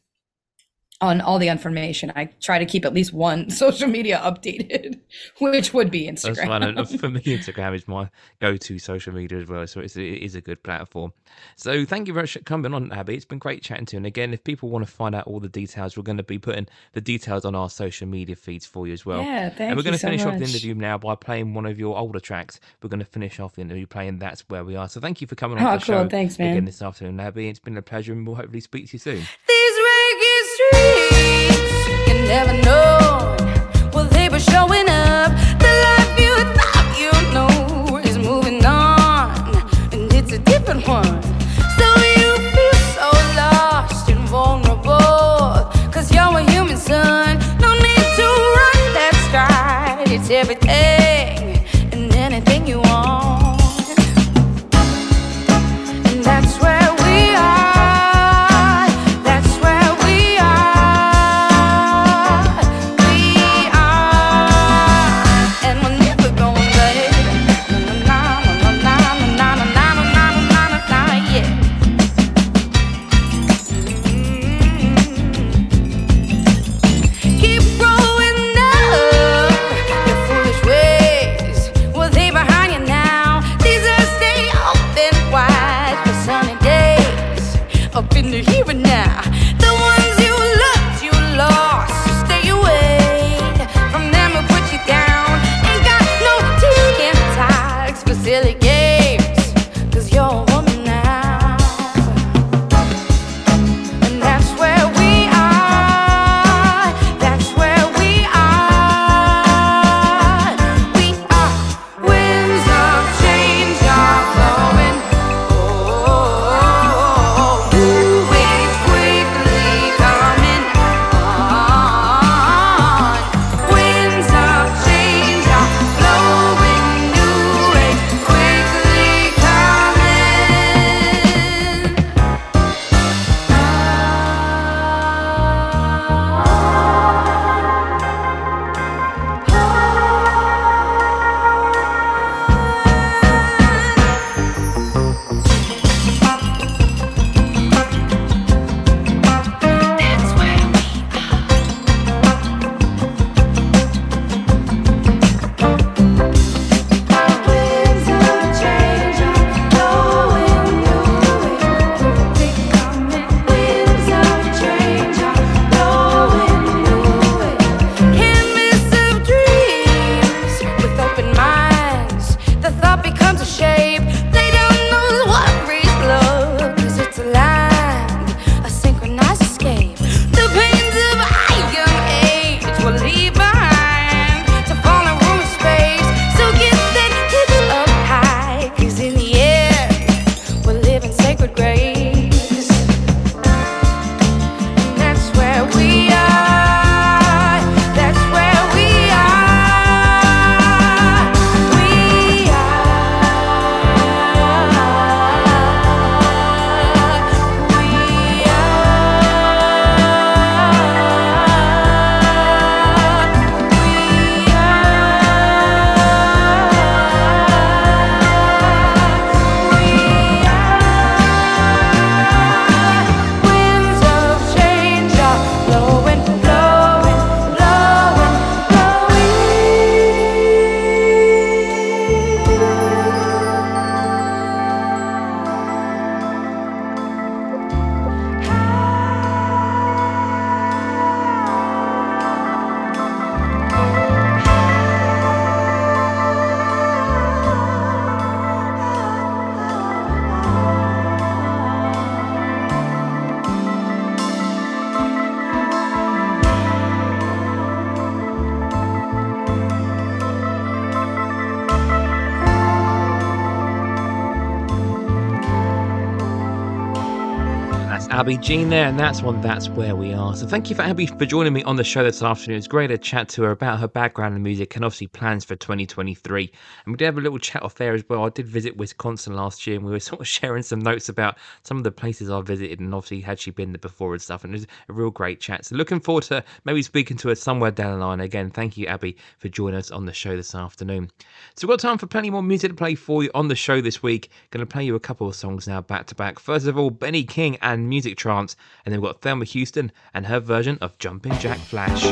on all the information. I try to keep at least one (laughs) social media updated, (laughs) which would be That's Instagram. fine. Uh, (laughs) for me, Instagram is my go-to social media as well, so it's, it is a good platform. So thank you very much for coming on, Abby. It's been great chatting to you. And again, if people want to find out all the details, we're going to be putting the details on our social media feeds for you as well. Yeah, thank And we're going to so finish off the interview now by playing one of your older tracks. We're going to finish off the interview playing "That's Where We Are." So thank you for coming on Oh, the show cool. Thanks, man. again this afternoon, Abby. It's been a pleasure, and we'll hopefully speak to you soon. These streets, you never know. Well, they were showing up. Abby Jeanne there, and that's one. That's where we are podcast. And thank you for Abby for joining me on the show this afternoon. It's great to chat to her about her background in music and obviously plans for 2023. And we did have a little chat off there as well. I did visit Wisconsin last year and we were (laughs) sort of sharing some notes about some of the places I visited and obviously had she been there before and stuff. And it was a real great chat. So looking forward to maybe speaking to her somewhere down the line. Again, thank you, Abby, for joining us on the show this afternoon. So we've got time for plenty more music to play for you on the show this week. Going to play you a couple of songs now back to back. First of all, Benny King and Music Trance. And then we've got Thelma Houston and and her version of Jumping Jack Flash.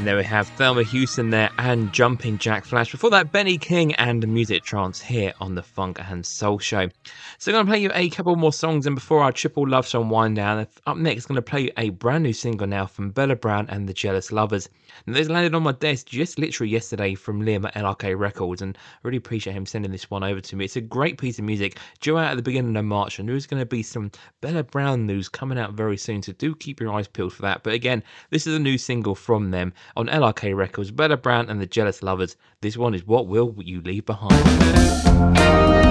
And there we have Thelma Houston there and Jumping Jack Flash. Before that, Benny King and Music Trance here on the Funk and Soul Show. So I'm going to play you a couple more songs, and before our triple love song wind down, up next, I'm going to play you a brand new single now from Bella Brown and the Jealous Lovers. And this landed on my desk just literally yesterday from Liam at LRK Records, and I really appreciate him sending this one over to me. It's a great piece of music, due out at the beginning of March, and there's going to be some Bella Brown news coming out very soon, so do keep your eyes peeled for that. But again, this is a new single from them on LRK Records, Bella Brown and the Jealous Lovers. This one is What Will You Leave Behind?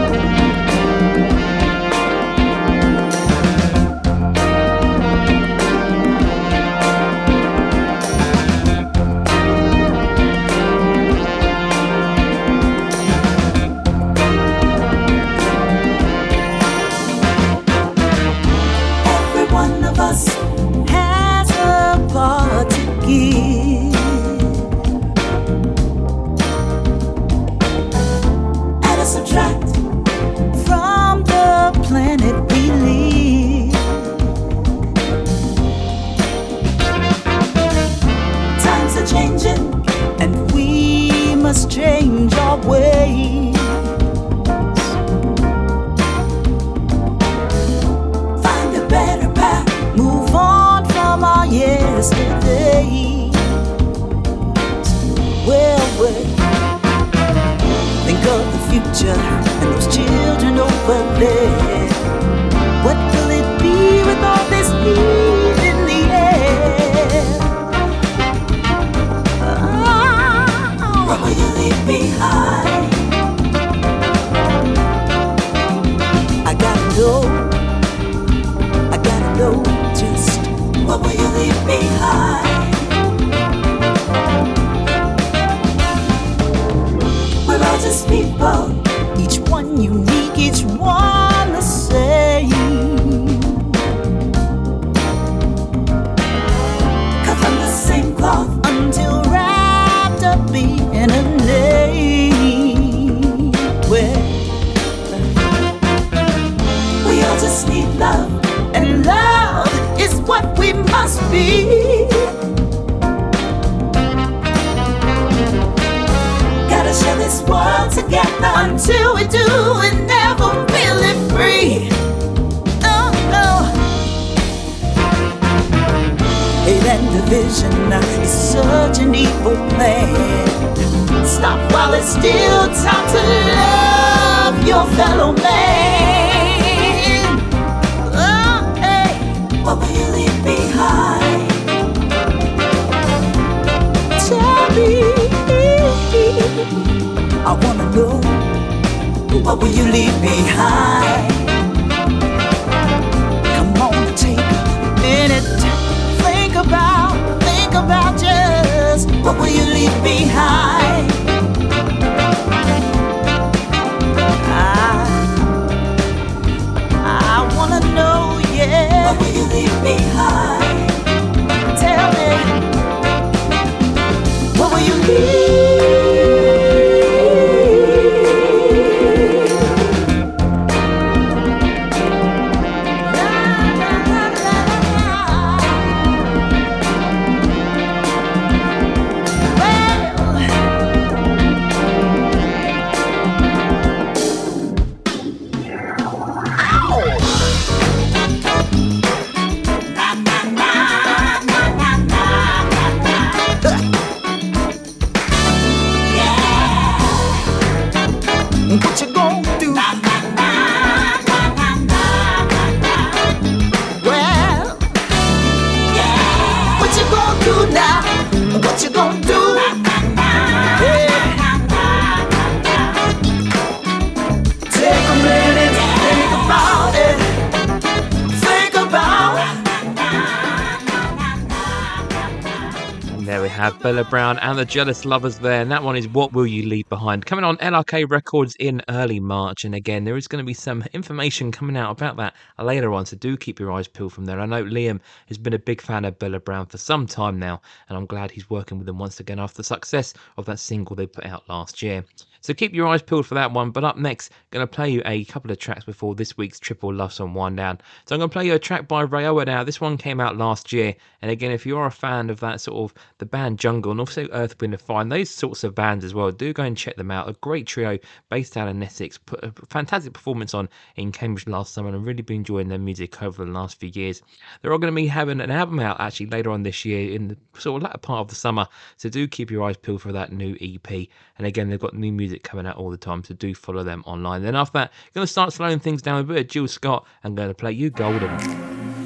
Jealous Lovers there. And that one is What Will You Leave Behind? Coming on LRK Records in early March. And again, there is going to be some information coming out about that later on. So do keep your eyes peeled from there. I know Liam has been a big fan of Bella Brown for some time now. And I'm glad he's working with them once again after the success of that single they put out last year. So keep your eyes peeled for that one. But up next, going to play you a couple of tracks before this week's Triple Love Song Wind Down. So I'm going to play you a track by Rayoa now. This one came out last year. And again, if you are a fan of that sort of the band Jungle, and also Earth, Wind Fire, and those sorts of bands as well. Do go and check them out. A great trio based out in Essex. Put a fantastic performance on in Cambridge last summer, and I've really been enjoying their music over the last few years. They're all going to be having an album out actually later on this year in the sort of latter part of the summer, so do keep your eyes peeled for that new EP. And again, they've got new music coming out all the time, so do follow them online. Then after that, going to start slowing things down a bit Jill Scott and going to play you Golden.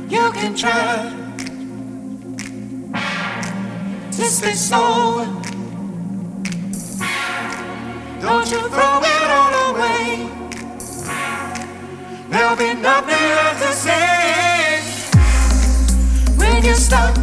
You can try. Don't you throw it all away. There'll be nothing left to say when you start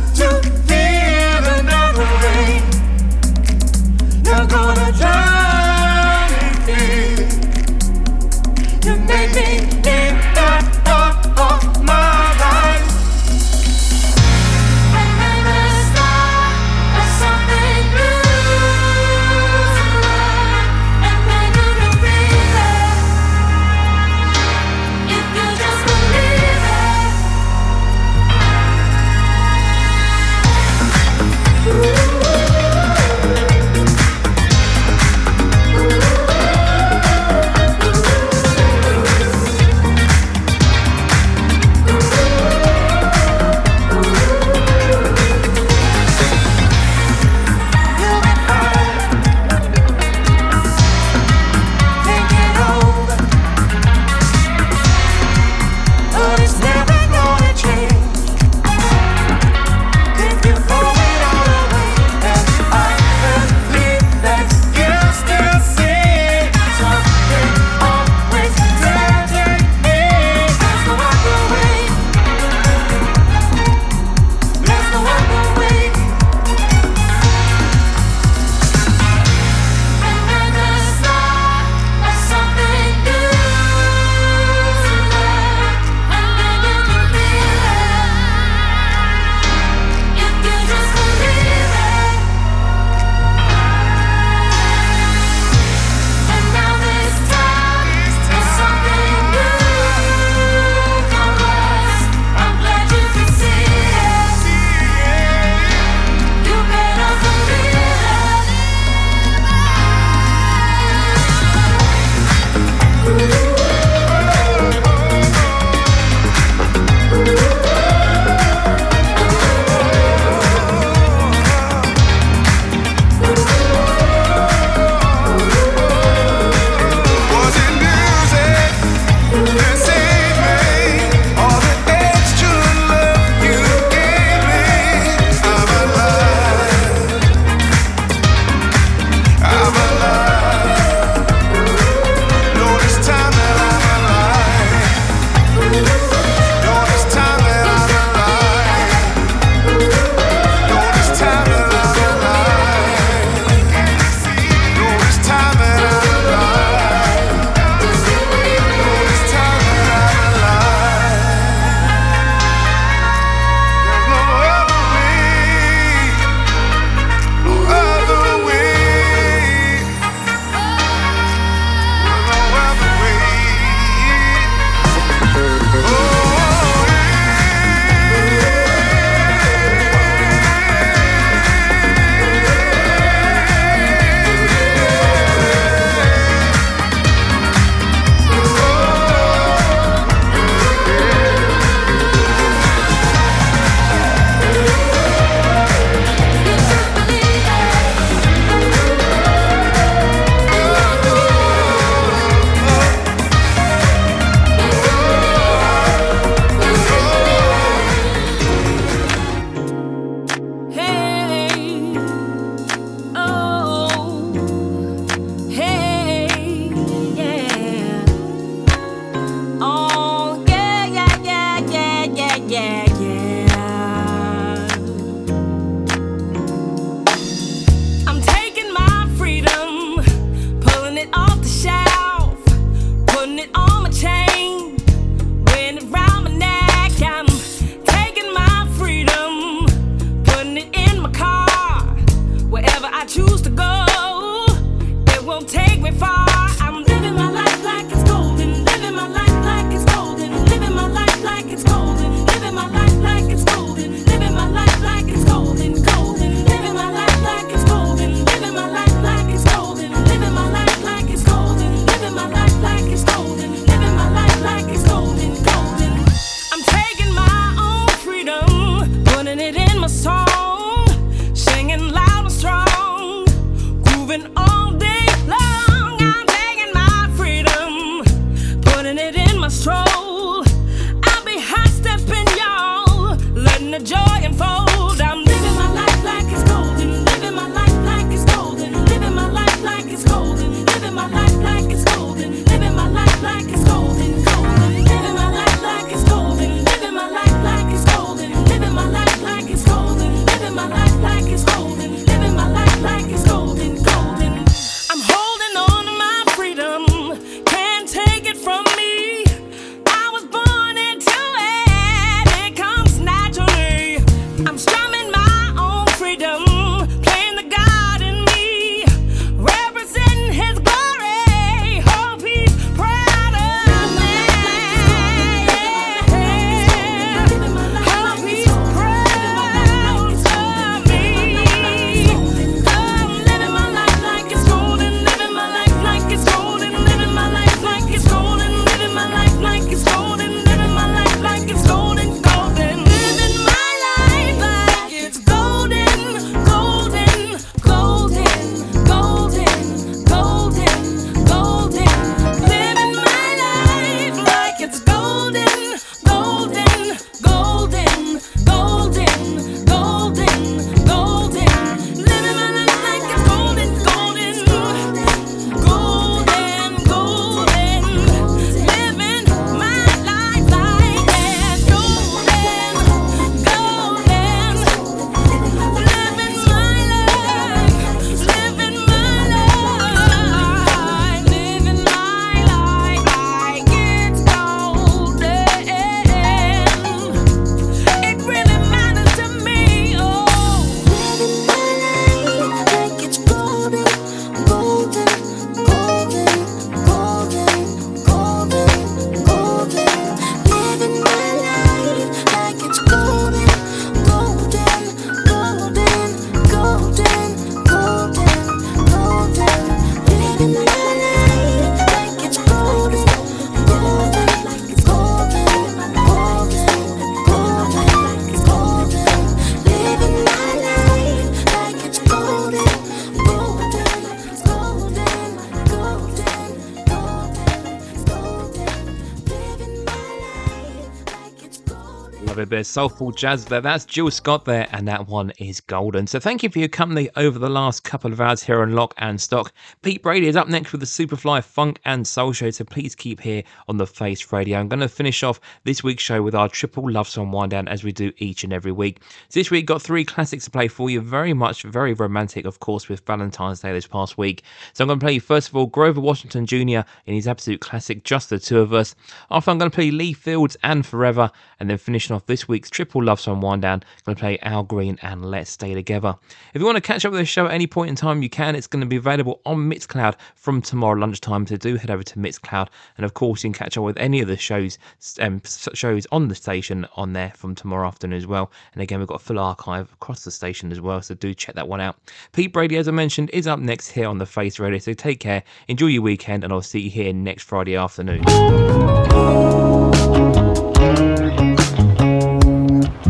bit soulful jazz there. That's Jill Scott there, and that one is golden. So thank you for your company over the last couple of hours here on Lock and Stock. Pete Brady is up next with the Superfly Funk and Soul Show, so please keep here on the Face Radio. I'm going to finish off this week's show with our triple love song wind down as we do each and every week. So this week got three classics to play for you, very much very romantic, of course, with Valentine's Day this past week. So I'm going to play first of all Grover Washington Jr. in his absolute classic Just the Two of Us. After I'm going to play Lee Fields and Forever, and then finishing off this week's triple love song wind down, I'm going to play Al Green and Let's Stay Together. If you want to catch up with the show at any point in time, you can. It's going to be available on Mixcloud from tomorrow lunchtime. So do head over to Mixcloud, and of course you can catch up with any of the shows um, shows on the station on there from tomorrow afternoon as well. And again, we've got a full archive across the station as well, so do check that one out. Pete Brady, as I mentioned, is up next here on the Face Radio. So take care, enjoy your weekend, and I'll see you here next Friday afternoon.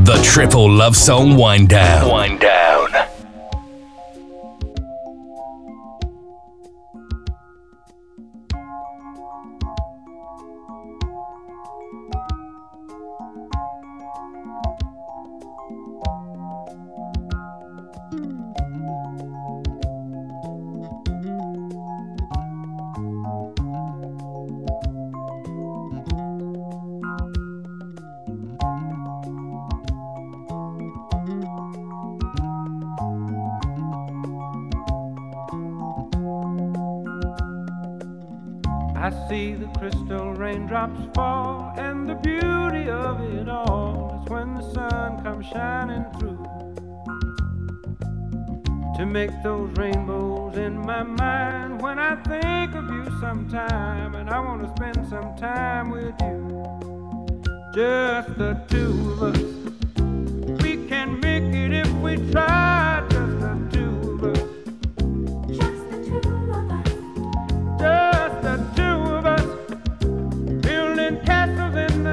The Triple Love Song Wind Down. Wind down. I see the crystal raindrops fall, and the beauty of it all is when the sun comes shining through to make those rainbows in my mind. When I think of you sometime, and I want to spend some time with you, just the two of us. We can make it if we try,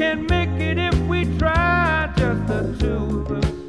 Can make it if we try, just the two of us.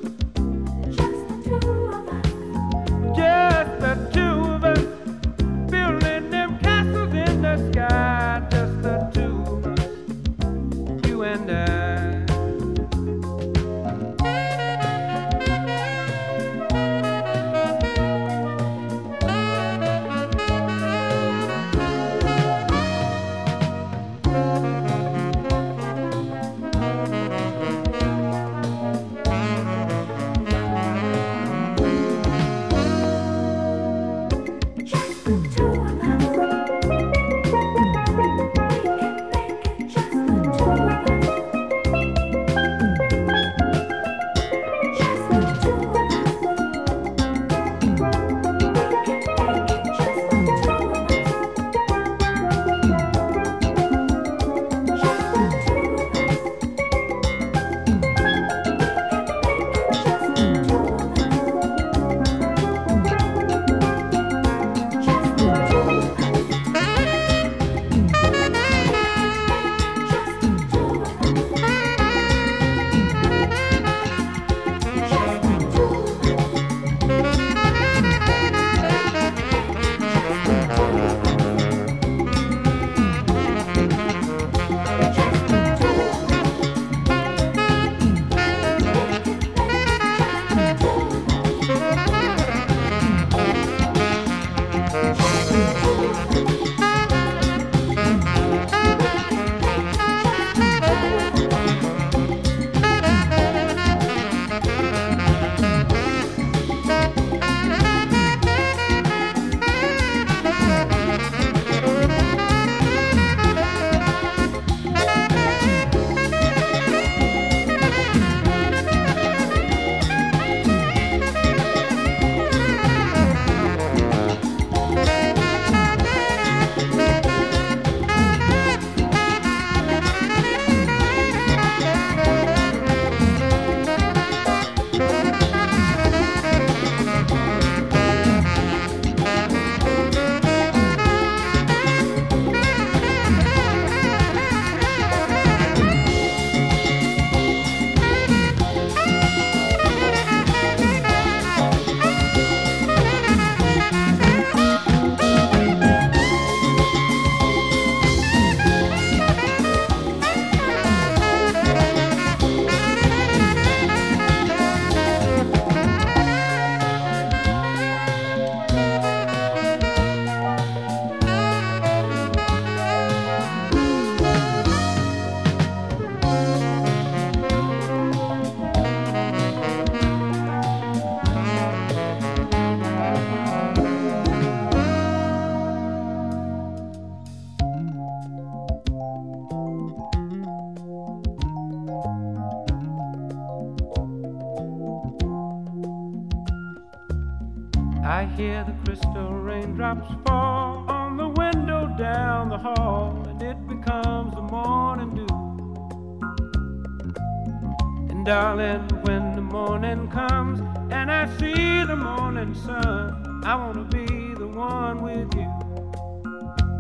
Darling, when the morning comes and I see the morning sun, I wanna be the one with you.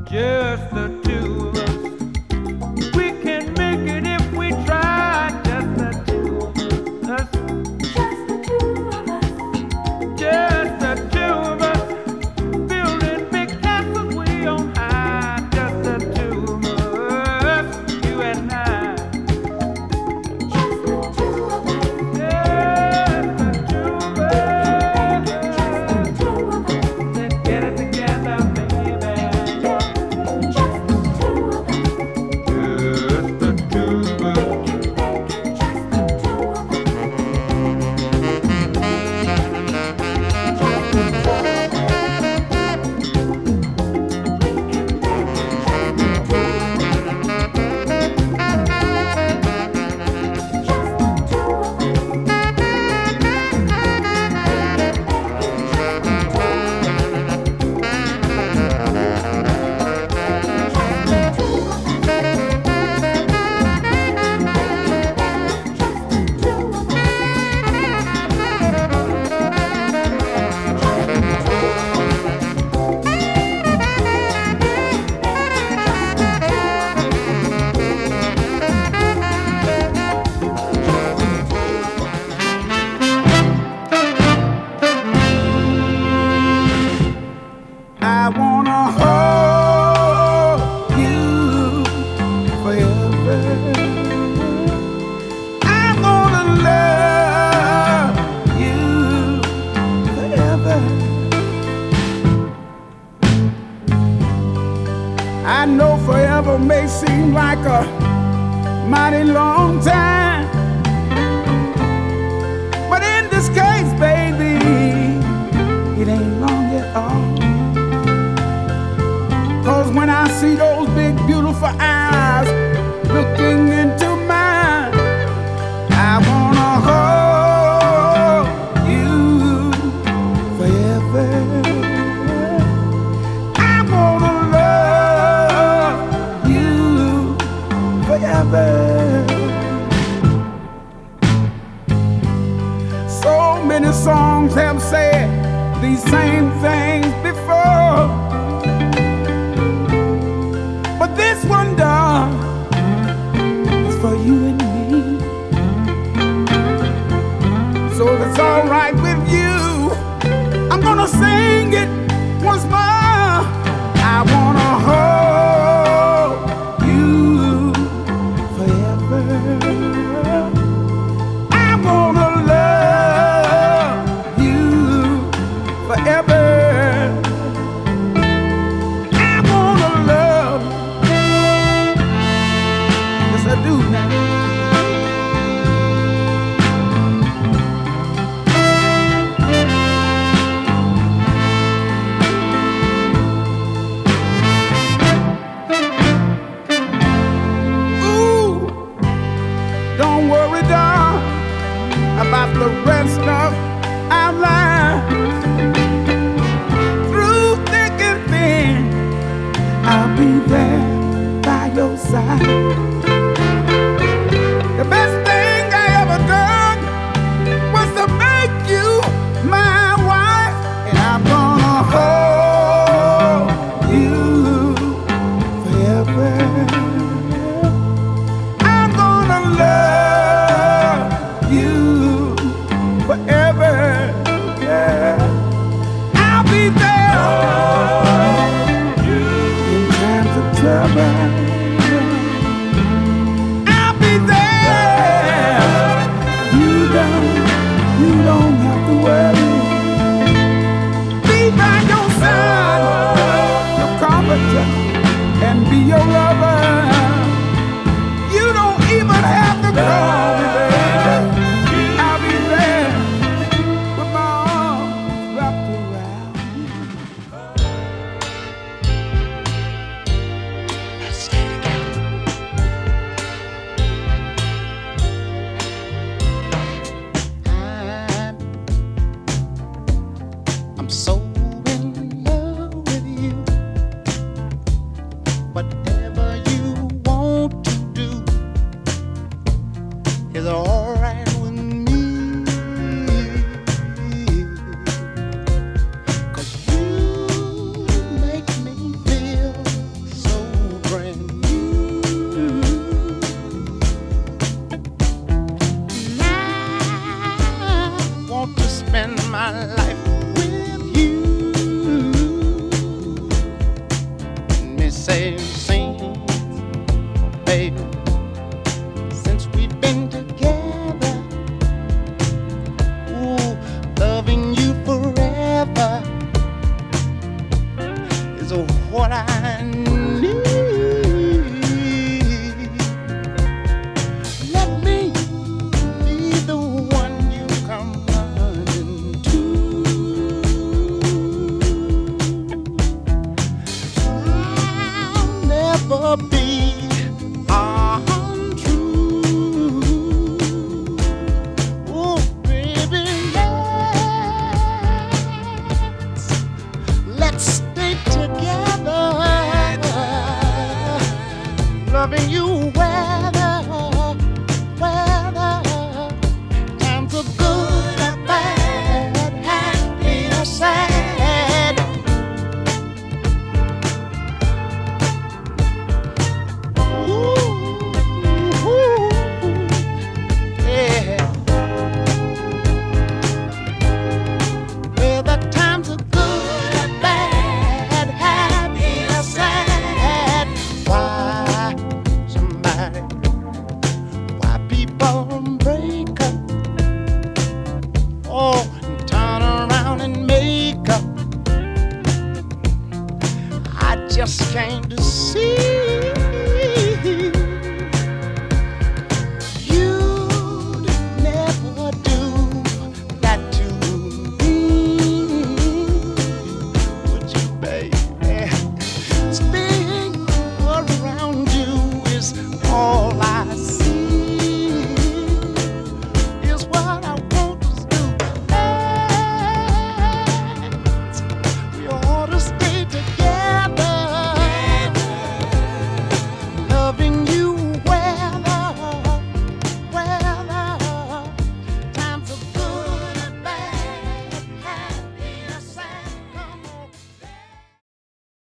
Just the two of us.